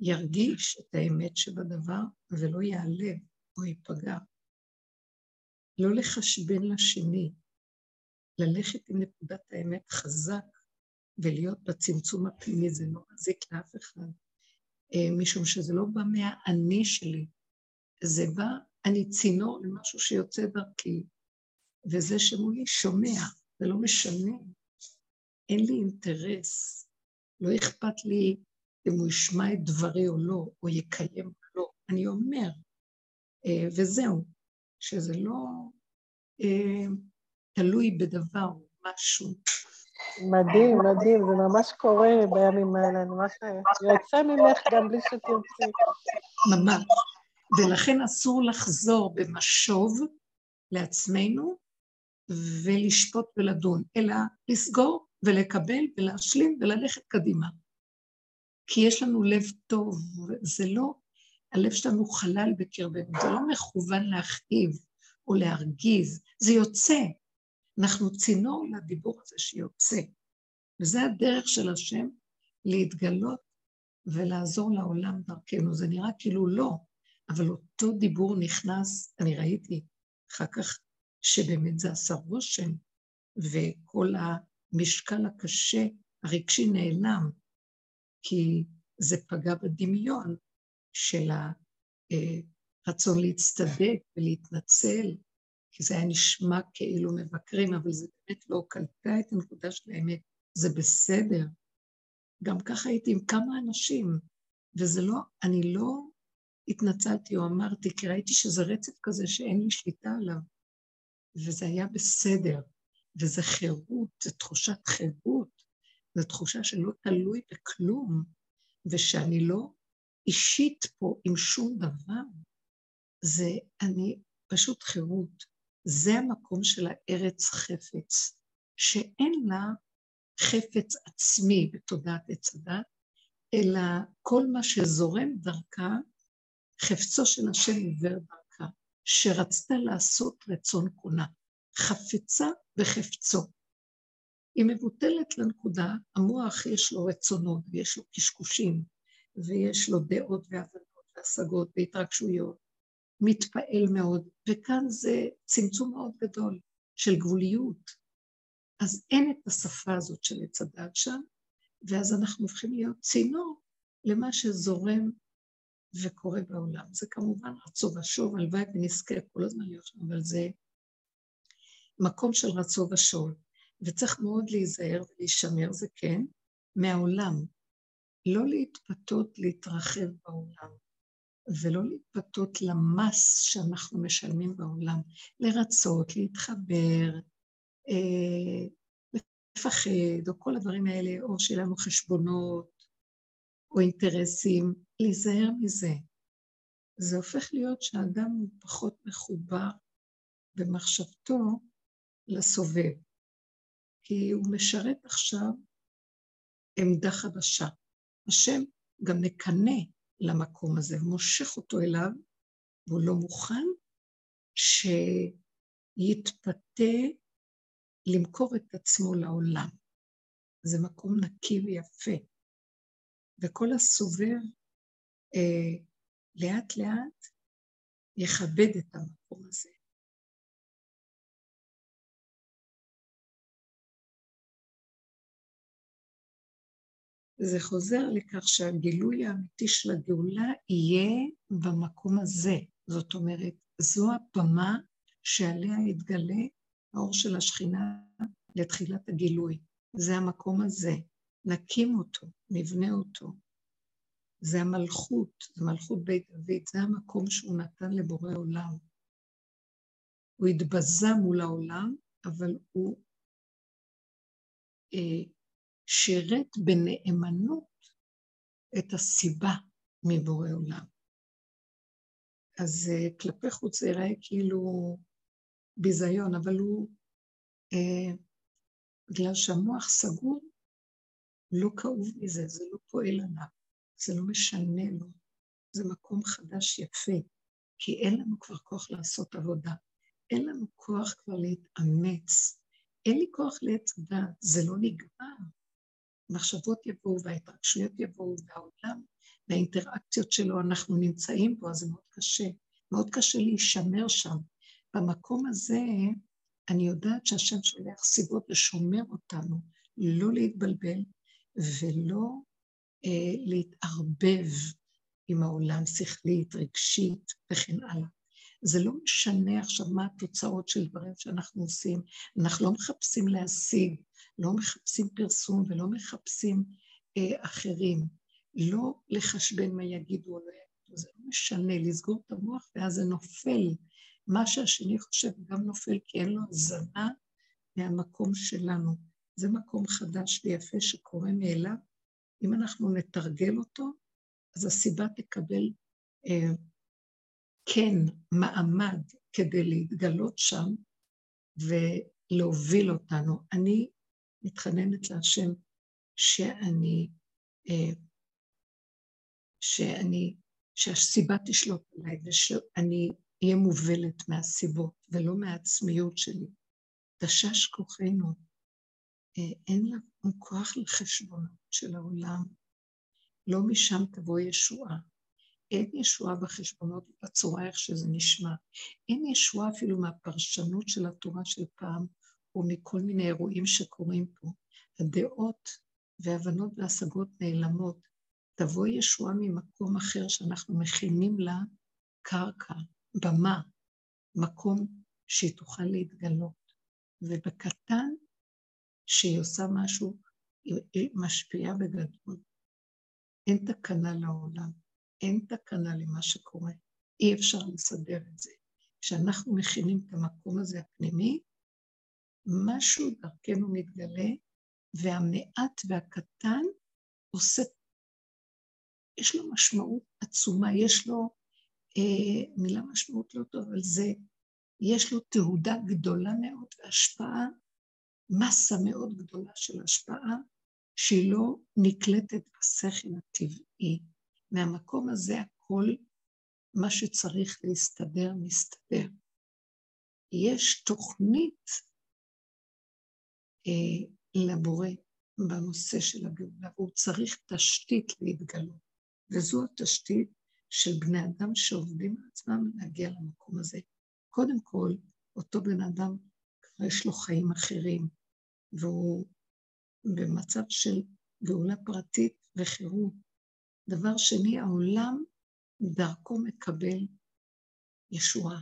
ירגיש את האמת שבדבר ולא ייעלב או ייפגע. לא לחשבן לשני, ללכת עם נקודת האמת חזק ולהיות בצמצום הפנימי, זה לא מזיק לאף אחד. אה, משום שזה לא בא מהאני שלי, זה בא, אני צינור למשהו שיוצא דרכי, וזה שמולי שומע, זה לא משנה, אין לי אינטרס, לא אכפת לי אם הוא ישמע את דברי או לא, או יקיים או לא, אני אומר, אה, וזהו, שזה לא אה, תלוי בדבר או משהו מדהים, מדהים, זה ממש קורה בימים האלה, אני ממש יוצא ממך גם בלי שתרצי. ממש. ולכן אסור לחזור במשוב לעצמנו ולשפוט ולדון, אלא לסגור ולקבל ולהשלים וללכת קדימה. כי יש לנו לב טוב, זה לא, הלב שלנו חלל בקרבנו, זה לא מכוון להכאיב או להרגיז, זה יוצא, אנחנו צינור לדיבור הזה שיוצא. וזה הדרך של השם להתגלות ולעזור לעולם דרכנו. זה נראה כאילו לא, אבל אותו דיבור נכנס, אני ראיתי אחר כך שבאמת זה עשה רושם, וכל המשקל הקשה, הרגשי נעלם, כי זה פגע בדמיון של הרצון להצטדק ולהתנצל כי זה היה נשמע כאילו מבקרים, אבל זה באמת לא קלטה את הנקודה של האמת, זה בסדר. גם ככה הייתי עם כמה אנשים, וזה לא, אני לא התנצלתי או אמרתי, כי ראיתי שזה רצף כזה שאין לי שליטה עליו, וזה היה בסדר, וזה חירות, זו תחושת חירות, זו תחושה שלא תלוי בכלום, ושאני לא אישית פה עם שום דבר, זה אני פשוט חירות. זה המקום של הארץ חפץ, שאין לה חפץ עצמי בתודעת עץ הדת, אלא כל מה שזורם דרכה, חפצו של השם עובר דרכה, שרצתה לעשות רצון קונה, חפצה וחפצו. היא מבוטלת לנקודה, המוח יש לו רצונות ויש לו קשקושים, ויש לו דעות והבנות והשגות והתרגשויות, מתפעל מאוד, וכאן זה צמצום מאוד גדול של גבוליות. אז אין את השפה הזאת של עץ הדת שם, ואז אנחנו הופכים להיות צינור למה שזורם וקורה בעולם. זה כמובן רצו ושוב, הלוואי ונזכה כל הזמן להיות שם, אבל זה מקום של רצו ושוב, וצריך מאוד להיזהר ולהישמר, זה כן, מהעולם. לא להתפתות להתרחב בעולם, ולא להתפתות למס שאנחנו משלמים בעולם, לרצות, להתחבר, אה, לפחד, או כל הדברים האלה, או שיהיה לנו חשבונות, או אינטרסים, להיזהר מזה. זה הופך להיות שהאדם הוא פחות מחובר במחשבתו לסובב, כי הוא משרת עכשיו עמדה חדשה. השם גם מקנא למקום הזה, מושך אותו אליו, והוא לא מוכן שיתפתה למכור את עצמו לעולם. זה מקום נקי ויפה. וכל הסובב אה, לאט לאט יכבד את המקום הזה. זה חוזר לכך שהגילוי האמיתי של הגאולה יהיה במקום הזה. זאת אומרת, זו הבמה שעליה יתגלה האור של השכינה לתחילת הגילוי. זה המקום הזה. נקים אותו, נבנה אותו. זה המלכות, זה מלכות בית דוד, זה המקום שהוא נתן לבורא עולם. הוא התבזה מול העולם, אבל הוא אה, שירת בנאמנות את הסיבה מבורא עולם. אז אה, כלפי חוץ זה יראה כאילו ביזיון, אבל הוא, אה, בגלל שהמוח סגור, לא כאוב מזה, זה לא פועל עליו, זה לא משנה לו, זה מקום חדש יפה, כי אין לנו כבר כוח לעשות עבודה, אין לנו כוח כבר להתאמץ, אין לי כוח לעץ הדעת, זה לא נגמר. המחשבות יבואו וההתרגשויות יבואו והעולם והאינטראקציות שלו, אנחנו נמצאים פה, אז זה מאוד קשה. מאוד קשה להישמר שם. במקום הזה אני יודעת שהשם שולח סיבות לשומר אותנו, לא להתבלבל ולא אה, להתערבב עם העולם שכלית, רגשית וכן הלאה. זה לא משנה עכשיו מה התוצאות של דברים שאנחנו עושים. אנחנו לא מחפשים להשיג, לא מחפשים פרסום ולא מחפשים אה, אחרים. לא לחשבן מה יגידו או לא יגידו, זה לא משנה, לסגור את המוח ואז זה נופל. מה שהשני חושב גם נופל כי אין לו הזנה מהמקום שלנו. זה מקום חדש ויפה שקורה מאליו. אם אנחנו נתרגל אותו, אז הסיבה תקבל אה, כן מעמד כדי להתגלות שם ולהוביל אותנו. אני מתחננת להשם שאני, אה, שאני, שהסיבה תשלוט עליי ושאני אהיה מובלת מהסיבות ולא מהעצמיות שלי. תשש כוחנו, אה, אין לנו כוח לחשבונות של העולם, לא משם תבוא ישועה. אין ישועה בחשבונות בצורה איך שזה נשמע. אין ישועה אפילו מהפרשנות של התורה של פעם, או מכל מיני אירועים שקורים פה. הדעות והבנות והשגות נעלמות. תבוא ישועה ממקום אחר שאנחנו מכינים לה קרקע, במה, מקום שהיא תוכל להתגלות. ובקטן, שהיא עושה משהו, היא משפיעה בגדול. אין תקנה לעולם. אין תקנה למה שקורה, אי אפשר לסדר את זה. כשאנחנו מכינים את המקום הזה הפנימי, משהו דרכנו מתגלה, והמעט והקטן עושה יש לו משמעות עצומה, יש לו, אה, מילה משמעות לא טוב, אבל זה, יש לו תהודה גדולה מאוד והשפעה, מסה מאוד גדולה של השפעה, שהיא לא נקלטת בשכל הטבעי. מהמקום הזה הכל, מה שצריך להסתדר, מסתדר. יש תוכנית אה, לבורא בנושא של הגאולה, והוא צריך תשתית להתגלות. וזו התשתית של בני אדם שעובדים על עצמם להגיע למקום הזה. קודם כל, אותו בן אדם כבר יש לו חיים אחרים, והוא במצב של גאולה פרטית וחירות. דבר שני, העולם דרכו מקבל ישועה.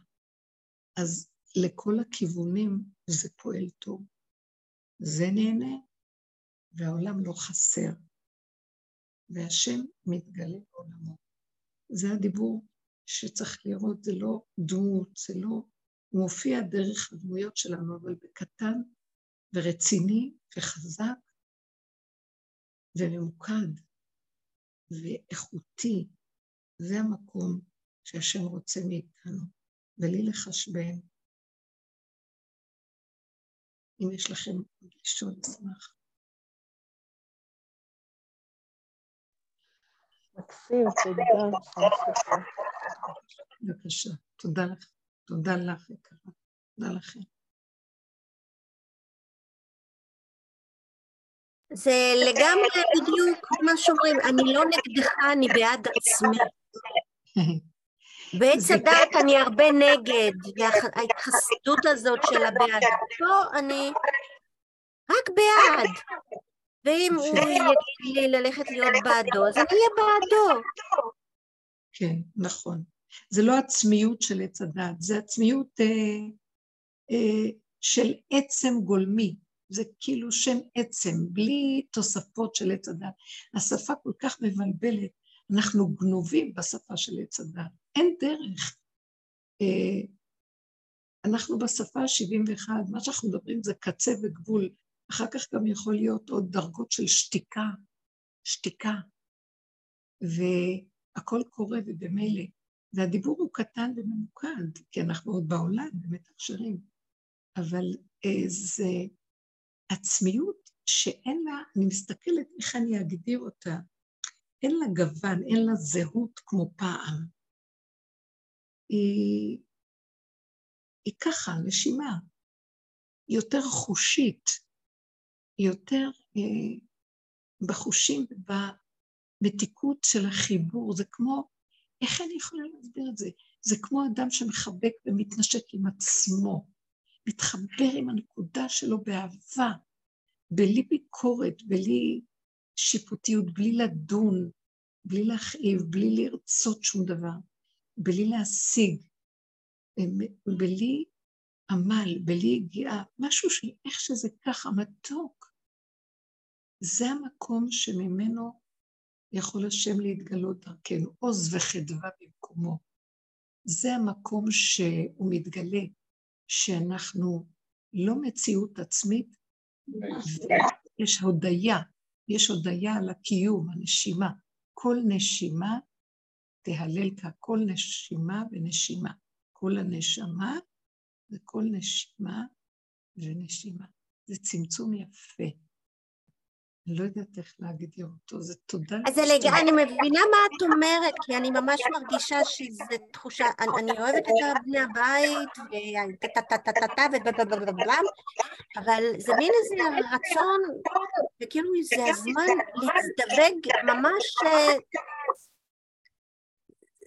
אז לכל הכיוונים זה פועל טוב. זה נהנה, והעולם לא חסר. והשם מתגלה בעולמו. זה הדיבור שצריך לראות, זה לא דמות, זה לא... הוא מופיע דרך הדמויות שלנו, אבל בקטן ורציני וחזק וממוקד ואיכותי. זה המקום שהשם רוצה מאיתנו, בלי לחשבן. אם יש לכם לשאול, אשמח. מקסים, תודה. בבקשה, תודה לך. תודה לך, יקרה. תודה לכם. זה לגמרי בדיוק מה שאומרים, אני לא נגדך, אני בעד עצמי. בעץ הדת אני הרבה נגד, ההתחסדות הזאת של הבעד. פה אני רק בעד. ואם הוא יגיד לי ללכת להיות בעדו, אז אני אהיה בעדו. כן, נכון. זה לא עצמיות של עץ הדת, זה עצמיות אה, אה, של עצם גולמי. זה כאילו שם עצם, בלי תוספות של עץ הדת. השפה כל כך מבלבלת, אנחנו גנובים בשפה של עץ הדת. אין דרך. אה, אנחנו בשפה ה-71, מה שאנחנו מדברים זה קצה וגבול. אחר כך גם יכול להיות עוד דרגות של שתיקה, שתיקה. והכל קורה ובמילא. והדיבור הוא קטן וממוקד, כי אנחנו עוד בעולם, באמת הכשרים. אבל אה, זה עצמיות שאין לה, אני מסתכלת איך אני אגדיר אותה, אין לה גוון, אין לה זהות כמו פעם. היא, היא ככה, נשימה, יותר חושית, יותר אה, בחושים ובמתיקות של החיבור. זה כמו, איך אני יכולה להסביר את זה? זה כמו אדם שמחבק ומתנשק עם עצמו, מתחבר עם הנקודה שלו באהבה, בלי ביקורת, בלי שיפוטיות, בלי לדון, בלי להכאיב, בלי לרצות שום דבר, בלי להשיג, בלי עמל, בלי יגיעה, משהו של איך שזה ככה, מתוק. זה המקום שממנו יכול השם להתגלות דרכנו, עוז וחדווה במקומו. זה המקום שהוא מתגלה, שאנחנו לא מציאות עצמית, יש הודיה, יש הודיה על הקיום, הנשימה. כל נשימה תהלל כל נשימה ונשימה. כל הנשמה וכל נשימה ונשימה. זה צמצום יפה. אני לא יודעת איך להגדיר אותו, זה תודה. אז לג... אני מבינה מה את אומרת, כי אני ממש מרגישה שזו תחושה, אני, אני אוהבת את בני הבית, וטה-טה-טה-טה ובלה, אבל זה מין איזה רצון, וכאילו זה הזמן להזדווג ממש,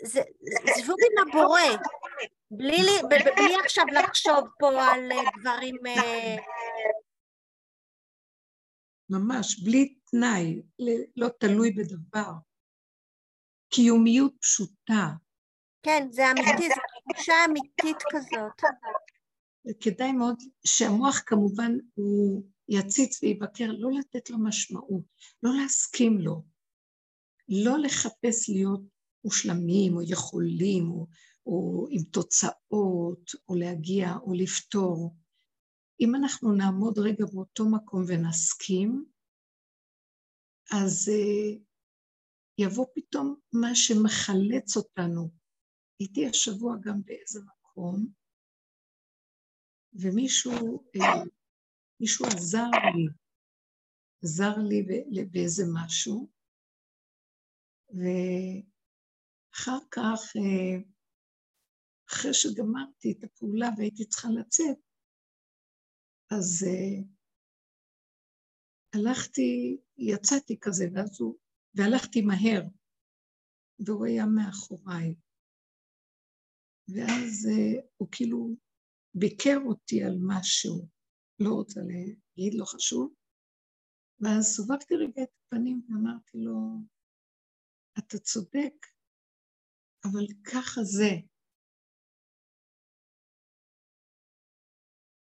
זה זבוג עם הבורא, בלי, בלי עכשיו לחשוב פה על דברים... ממש, בלי תנאי, לא תלוי בדבר. קיומיות פשוטה. כן, זה אמיתי, זו תחושה אמיתית כזאת. וכדאי מאוד שהמוח כמובן הוא יציץ ויבקר, לא לתת לו משמעות, לא להסכים לו, לא לחפש להיות מושלמים או יכולים או, או עם תוצאות או להגיע או לפתור. אם אנחנו נעמוד רגע באותו מקום ונסכים, אז uh, יבוא פתאום מה שמחלץ אותנו. הייתי השבוע גם באיזה מקום, ומישהו אה, מישהו עזר לי, עזר לי באיזה משהו, ואחר כך, אה, אחרי שגמרתי את הפעולה והייתי צריכה לצאת, אז uh, הלכתי, יצאתי כזה, ואז הוא, והלכתי מהר, והוא היה מאחוריי. ואז uh, הוא כאילו ביקר אותי על משהו, לא רוצה להגיד, לא חשוב, ואז סובבתי רגע את הפנים ואמרתי לו, אתה צודק, אבל ככה זה.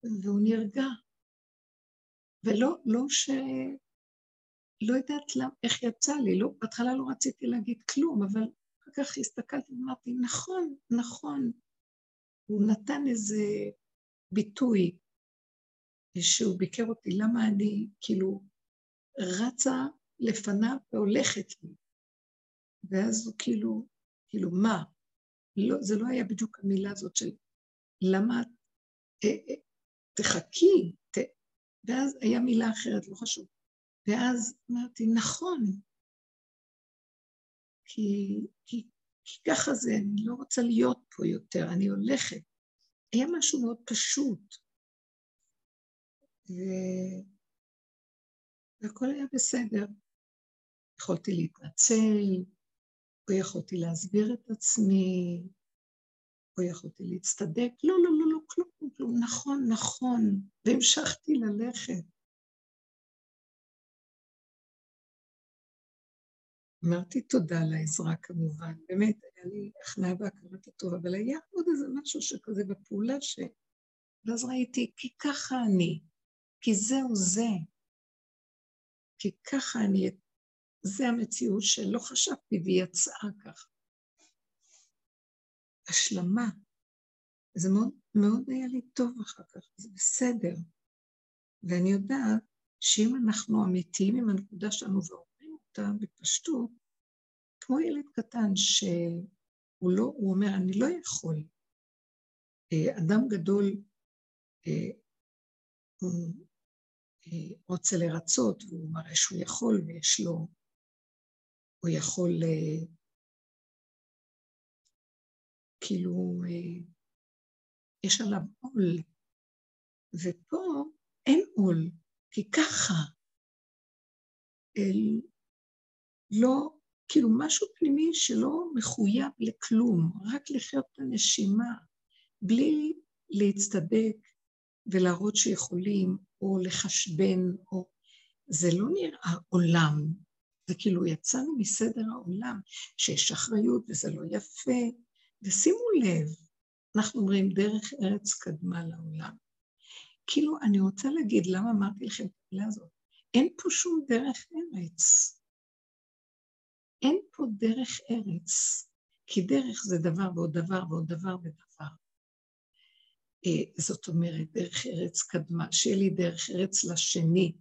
והוא נרגע. ולא, לא ש... לא יודעת למה, איך יצא לי, לא, בהתחלה לא רציתי להגיד כלום, אבל אחר כך הסתכלתי ואמרתי, נכון, נכון. הוא נתן איזה ביטוי שהוא ביקר אותי, למה אני כאילו רצה לפניו והולכת לי. ואז הוא כאילו, כאילו, מה? לא, זה לא היה בדיוק המילה הזאת של למה אה, אה, תחכי, ת... ואז היה מילה אחרת, לא חשוב. ואז אמרתי, נכון, כי, כי, כי ככה זה, אני לא רוצה להיות פה יותר, אני הולכת. היה משהו מאוד פשוט. ו... והכל היה בסדר. יכולתי להתנצל, או יכולתי להסביר את עצמי, או יכולתי להצטדק. לא, לא, לא, נכון, נכון. והמשכתי ללכת. אמרתי תודה על העזרה כמובן, באמת, היה לי הכנעה והכרת הטוב, אבל היה עוד איזה משהו שכזה בפעולה ש... ואז ראיתי, כי ככה אני, כי זהו זה, כי ככה אני, זה המציאות שלא חשבתי והיא יצאה ככה. השלמה. זה מאוד, מאוד היה לי טוב אחר כך, זה בסדר. ואני יודעת שאם אנחנו אמיתיים עם הנקודה שלנו ואומרים אותה בפשטות, כמו ילד קטן שהוא לא, הוא אומר, אני לא יכול. אה, אדם גדול, אה, הוא אה, רוצה לרצות, והוא מראה שהוא יכול ויש לו, הוא יכול כאילו, יש עליו עול. ופה אין עול, כי ככה. אל, לא, כאילו משהו פנימי שלא מחויב לכלום, רק לחיות את הנשימה, בלי להצטדק ולהראות שיכולים, או לחשבן, או... זה לא נראה עולם, זה כאילו יצאנו מסדר העולם, שיש אחריות וזה לא יפה, ושימו לב, אנחנו אומרים דרך ארץ קדמה לעולם. כאילו, אני רוצה להגיד, למה אמרתי לכם את המילה הזאת? אין פה שום דרך ארץ. אין פה דרך ארץ, כי דרך זה דבר ועוד דבר ועוד דבר ודבר. אה, זאת אומרת, דרך ארץ קדמה, שיהיה לי דרך ארץ לשני.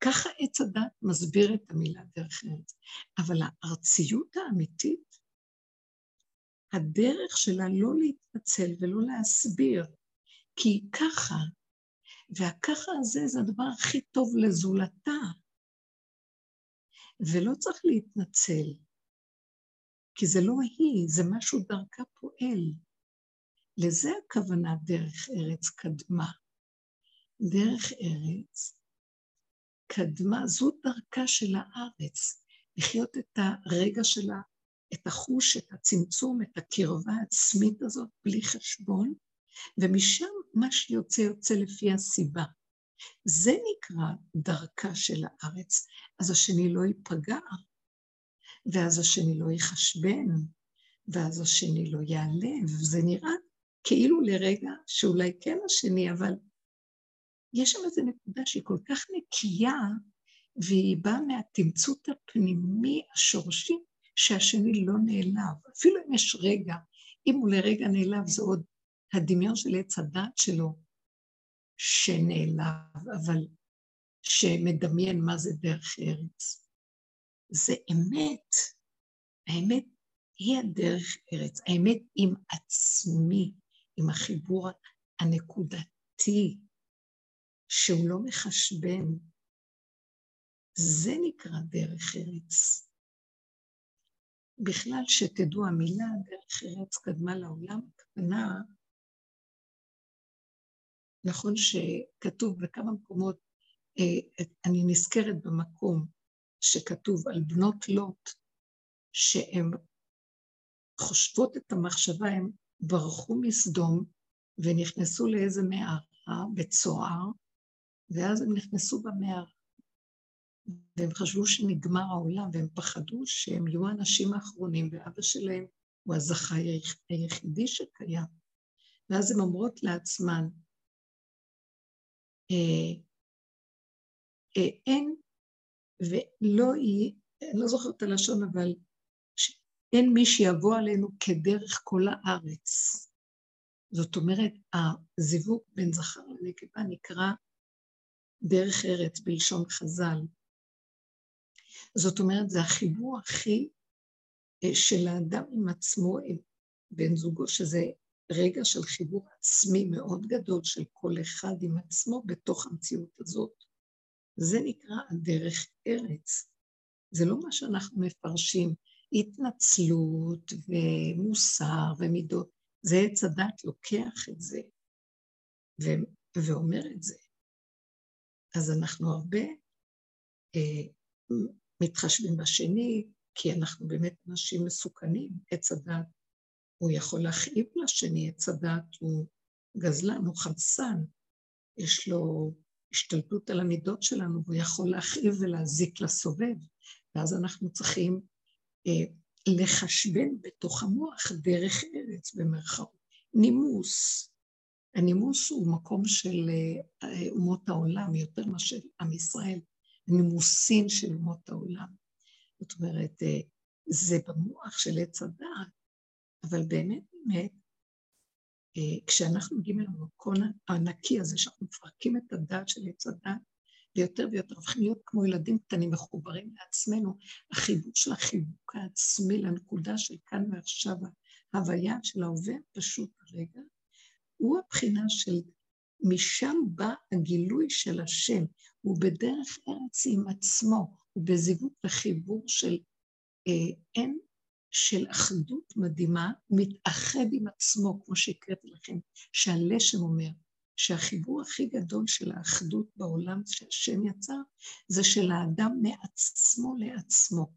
ככה עץ הדת מסביר את המילה דרך ארץ. אבל הארציות האמיתית הדרך שלה לא להתנצל ולא להסביר, כי היא ככה, והככה הזה זה הדבר הכי טוב לזולתה. ולא צריך להתנצל, כי זה לא היא, זה משהו דרכה פועל. לזה הכוונה דרך ארץ קדמה. דרך ארץ קדמה, זו דרכה של הארץ, לחיות את הרגע שלה את החוש, את הצמצום, את הקרבה העצמית הזאת, בלי חשבון, ומשם מה שיוצא יוצא לפי הסיבה. זה נקרא דרכה של הארץ. אז השני לא ייפגע, ואז השני לא יחשבן, ואז השני לא ייעלב. זה נראה כאילו לרגע שאולי כן השני, אבל יש שם איזו נקודה שהיא כל כך נקייה, והיא באה מהתמצות הפנימי השורשי שהשני לא נעלב. אפילו אם יש רגע, אם הוא לרגע נעלב, זה עוד הדמיון של עץ הדת שלו שנעלב, אבל שמדמיין מה זה דרך ארץ. זה אמת. האמת היא הדרך ארץ. האמת עם עצמי, עם החיבור הנקודתי, שהוא לא מחשבן. זה נקרא דרך ארץ. בכלל, שתדעו, המילה דרך ארץ קדמה לעולם, הכוונה, נכון שכתוב בכמה מקומות, אה, אני נזכרת במקום שכתוב על בנות לוט, שהן חושבות את המחשבה, הן ברחו מסדום ונכנסו לאיזה מערה בצוהר, ואז הם נכנסו במערה. והם חשבו שנגמר העולם, והם פחדו שהם יהיו האנשים האחרונים, ואבא שלהם הוא הזכאי היחידי שקיים. ואז הן אומרות לעצמן, אה, אה, אין, ולא יהיה, אני לא זוכרת את הלשון, אבל אין מי שיבוא עלינו כדרך כל הארץ. זאת אומרת, הזיווג בין זכר לנקבה נקרא דרך ארץ בלשון חז"ל. זאת אומרת, זה החיבור הכי אה, של האדם עם עצמו, עם בן זוגו, שזה רגע של חיבור עצמי מאוד גדול של כל אחד עם עצמו בתוך המציאות הזאת. זה נקרא הדרך ארץ. זה לא מה שאנחנו מפרשים, התנצלות ומוסר ומידות. זה עץ הדת לוקח את זה ו- ואומר את זה. אז אנחנו הרבה אה, מתחשבים בשני, כי אנחנו באמת אנשים מסוכנים. עץ הדת, הוא יכול להכאיב לשני, עץ הדת הוא גזלן, הוא חמסן, יש לו השתלטות על המידות שלנו, והוא יכול להכאיב ולהזיק לסובב. ואז אנחנו צריכים אה, לחשבן בתוך המוח דרך ארץ, במרכאות. נימוס. הנימוס הוא מקום של אה, אומות העולם, יותר מאשר עם ישראל. נימוסין של אומות העולם. זאת אומרת, אה, זה במוח של עץ הדעת, אבל באמת באמת, אה, כשאנחנו מגיעים אל המקום הענקי הזה, שאנחנו מפרקים את הדעת של עץ הדעת, ויותר ויותר הופכים להיות כמו ילדים קטנים מחוברים לעצמנו, החיבור של החיבוק העצמי לנקודה של כאן ועכשיו, ההוויה של ההווה הפשוט הרגע, הוא הבחינה של משם בא הגילוי של השם, הוא בדרך ארץ עם עצמו, הוא בזיווג וחיבור של אה, אין, של אחדות מדהימה, מתאחד עם עצמו, כמו שהקראתי לכם, שהלשם אומר, שהחיבור הכי גדול של האחדות בעולם שהשם יצר, זה של האדם מעצמו לעצמו.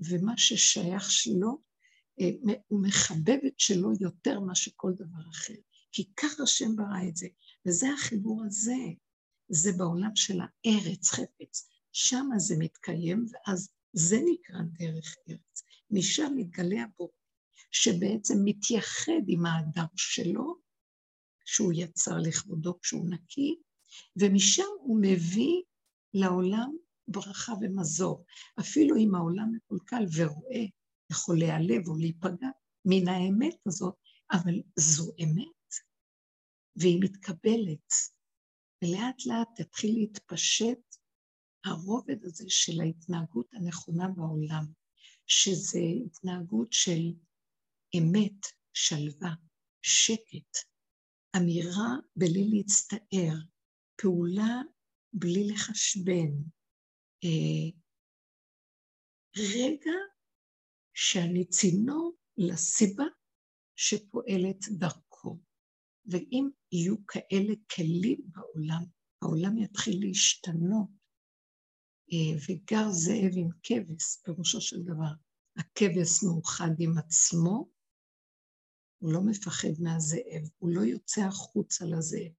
ומה ששייך שלו, אה, הוא מחבב את שלו יותר מאשר כל דבר אחר. כי ככה השם ברא את זה, וזה החיבור הזה. זה בעולם של הארץ חפץ. שם זה מתקיים, ואז זה נקרא דרך ארץ. משם מתגלה הבורא, שבעצם מתייחד עם האדם שלו, שהוא יצר לכבודו כשהוא נקי, ומשם הוא מביא לעולם ברכה ומזור. אפילו אם העולם מקולקל ורואה, יכול להיעלב או להיפגע מן האמת הזאת, אבל זו אמת, והיא מתקבלת. ולאט לאט תתחיל להתפשט הרובד הזה של ההתנהגות הנכונה בעולם, שזה התנהגות של אמת, שלווה, שקט, אמירה בלי להצטער, פעולה בלי לחשבן, אה, רגע שאני צינור לסיבה שפועלת דרכו. ואם יהיו כאלה כלים בעולם, העולם יתחיל להשתנות. אה, וגר זאב עם כבש, פירושו של דבר. הכבש מאוחד עם עצמו, הוא לא מפחד מהזאב, הוא לא יוצא החוצה לזאב.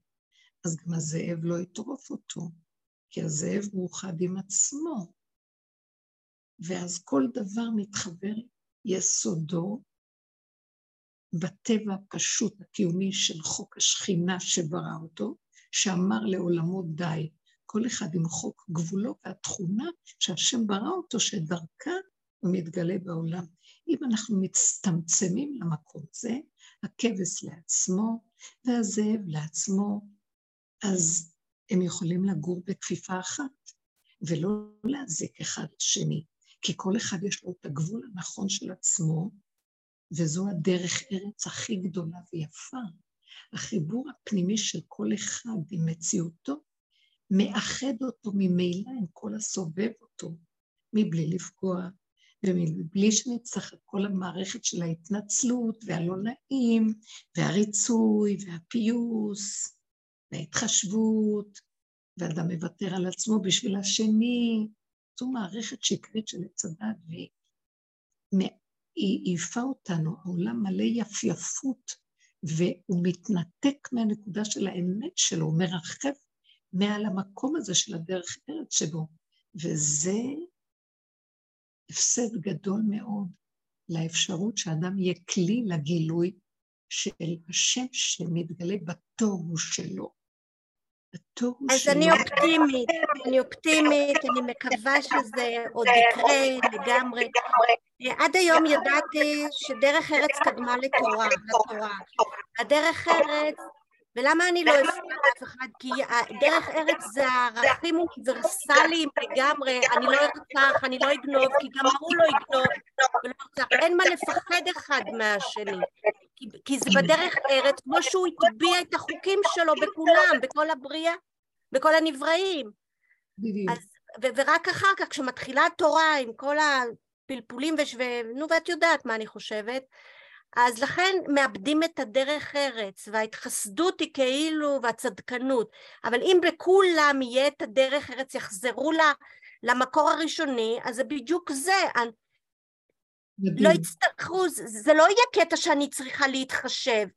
אז גם הזאב לא יטרוף אותו, כי הזאב מאוחד עם עצמו. ואז כל דבר מתחבר יסודו בטבע הפשוט הקיומי של חוק השכינה שברא אותו, שאמר לעולמו די, כל אחד עם חוק גבולו והתכונה שהשם ברא אותו, שדרכה הוא מתגלה בעולם. אם אנחנו מצטמצמים למקום זה, הכבש לעצמו והזאב לעצמו, אז הם יכולים לגור בכפיפה אחת ולא להזיק אחד לשני, כי כל אחד יש לו את הגבול הנכון של עצמו, וזו הדרך ארץ הכי גדולה ויפה. החיבור הפנימי של כל אחד עם מציאותו, מאחד אותו ממילא עם כל הסובב אותו, מבלי לפגוע, ומבלי שנצטרך את כל המערכת של ההתנצלות והלא נעים, והריצוי, והפיוס, וההתחשבות, ואדם מוותר על עצמו בשביל השני. זו מערכת שקרית של עץ הדת, והיא העיפה אותנו, העולם מלא יפייפות, והוא מתנתק מהנקודה של האמת שלו, הוא מרחב מעל המקום הזה של הדרך ארץ שבו, וזה הפסד גדול מאוד לאפשרות שאדם יהיה כלי לגילוי של השם שמתגלה בתוהו שלו. התוהו אז שלו... אז אני אופטימית, אני אופטימית, אני מקווה שזה עוד יקרה לגמרי. עד היום ידעתי שדרך ארץ קדמה לתורה, לתורה. הדרך ארץ ולמה אני לא אפנה לאף אחד? כי דרך ארץ זה ערכים אוניברסליים לגמרי, אני לא ארצח, אני לא אגנוב, כי גם ההוא לא יגנוב ולא ארצח. אין מה לפחד אחד מהשני. כי, כי זה בדרך ארץ, כמו שהוא הטביע את החוקים שלו בכולם, בכל הבריאה, בכל הנבראים. אז, ו- ורק אחר כך, כשמתחילה התורה עם כל הפלפולים, וש... נו, ואת יודעת מה אני חושבת, אז לכן מאבדים את הדרך ארץ, וההתחסדות היא כאילו, והצדקנות. אבל אם בכולם יהיה את הדרך ארץ, יחזרו לה, למקור הראשוני, אז זה בדיוק זה. לא יצטרכו, זה לא יהיה קטע שאני צריכה להתחשב.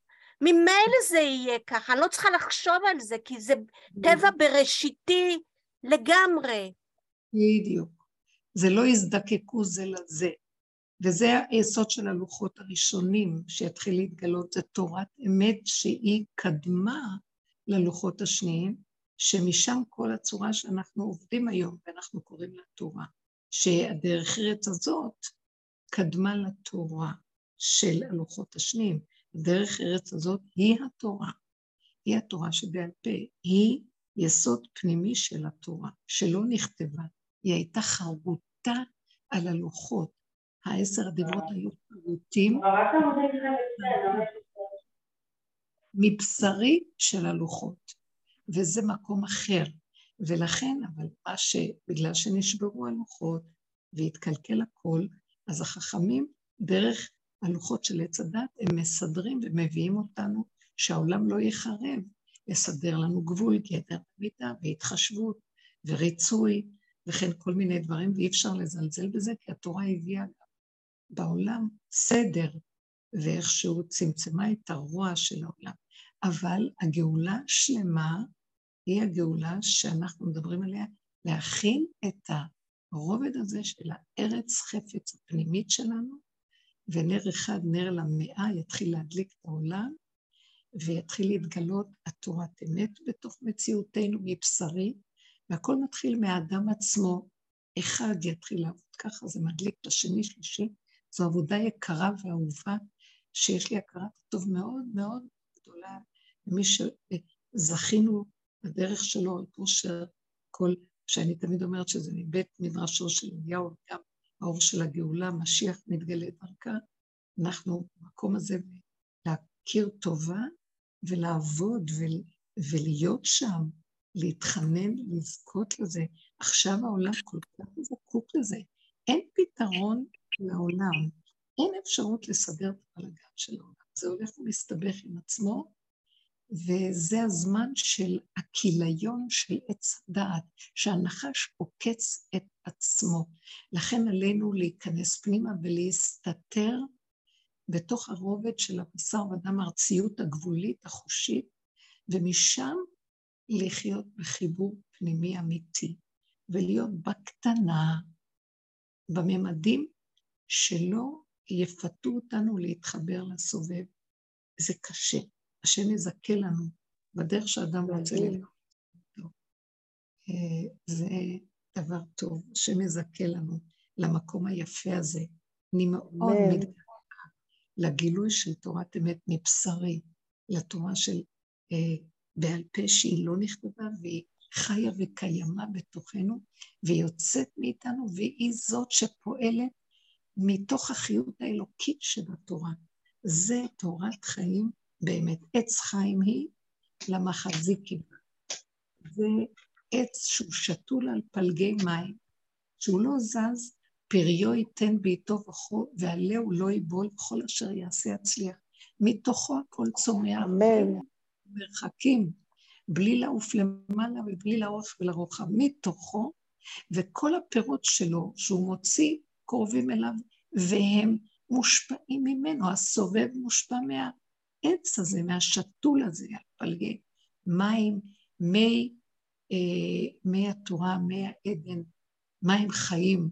ממילא זה יהיה ככה, אני לא צריכה לחשוב על זה, כי זה טבע בראשיתי לגמרי. בדיוק. זה לא יזדקקו זה לזה. וזה היסוד של הלוחות הראשונים שיתחיל להתגלות, זה תורת אמת שהיא קדמה ללוחות השניים, שמשם כל הצורה שאנחנו עובדים היום, ואנחנו קוראים לה תורה, שהדרך ארץ הזאת קדמה לתורה של הלוחות השניים. הדרך ארץ הזאת היא התורה, היא התורה שבעל פה, היא יסוד פנימי של התורה, שלא נכתבה, היא הייתה חרוטה על הלוחות, העשר הדיברות היו חרוטים מבשרי של הלוחות, וזה מקום אחר. ולכן, אבל מה ש... בגלל שנשברו הלוחות והתקלקל הכל, אז החכמים, דרך הלוחות של עץ הדת, הם מסדרים ומביאים אותנו שהעולם לא ייחרב, לסדר לנו גבול, גדר מידה והתחשבות וריצוי וכן כל מיני דברים, ואי אפשר לזלזל בזה, כי התורה הביאה בעולם סדר, ואיכשהו צמצמה את הרוע של העולם. אבל הגאולה השלמה היא הגאולה שאנחנו מדברים עליה, להכין את הרובד הזה של הארץ חפץ הפנימית שלנו, ונר אחד, נר למאה, יתחיל להדליק את העולם, ויתחיל להתגלות התורת אמת בתוך מציאותנו מבשרי, והכל מתחיל מהאדם עצמו. אחד יתחיל לעבוד ככה, זה מדליק לשני, שלישי, זו עבודה יקרה ואהובה, שיש לי הכרת טוב מאוד מאוד גדולה למי שזכינו בדרך שלו, את אושר, כל, שאני תמיד אומרת שזה מבית מדרשו של אליהו, גם האור של הגאולה, משיח מתגלה דרכה, אנחנו במקום הזה להכיר טובה ולעבוד ול, ולהיות שם, להתחנן, לזכות לזה. עכשיו העולם כל כך זקוק לזה. אין פתרון לעולם. אין אפשרות לסדר את הבלגן של העולם. זה הולך ומסתבך עם עצמו, וזה הזמן של הכיליון של עץ הדעת, שהנחש עוקץ את עצמו. לכן עלינו להיכנס פנימה ולהסתתר בתוך הרובד של הבשר ודם, הארציות הגבולית, החושית, ומשם לחיות בחיבור פנימי אמיתי, ולהיות בקטנה, בממדים שלא יפתו אותנו להתחבר לסובב. זה קשה. השם יזכה לנו בדרך שאדם רוצה להיות. אה, זה דבר טוב, השם יזכה לנו למקום היפה הזה. אני מאוד מתגעגעת לגילוי של תורת אמת מבשרי, לתורה של אה, בעל פה שהיא לא נכתבה והיא חיה וקיימה בתוכנו, ויוצאת מאיתנו, והיא זאת שפועלת מתוך החיות האלוקית שבתורה. זה תורת חיים באמת. עץ חיים היא למחזיקים. זה עץ שהוא שתול על פלגי מים, שהוא לא זז, פריו ייתן בעיתו וכו, ועלהו לא יבול, וכל אשר יעשה יצליח. מתוכו הכל צומח. אמן. מרחקים, בלי לעוף למעלה ובלי לאורך ולרוחב. מתוכו, וכל הפירות שלו, שהוא מוציא, קרובים אליו, והם מושפעים ממנו, הסובב מושפע מהעץ הזה, מהשתול הזה, הפלגי מים, מי, אה, מי התורה, מי העדן, מים חיים,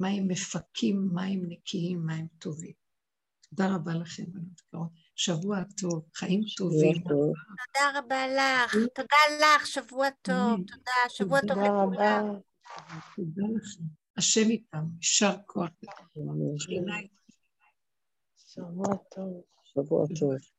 מים מפקים, מים נקיים, מים טובים. תודה רבה לכם, שבוע טוב, חיים טובים. תודה רבה לך, תודה לך, שבוע טוב, תודה, שבוע טוב לכולם. תודה לכם. השם איתם, יישר כוח. שבוע טוב. שבוע טוב.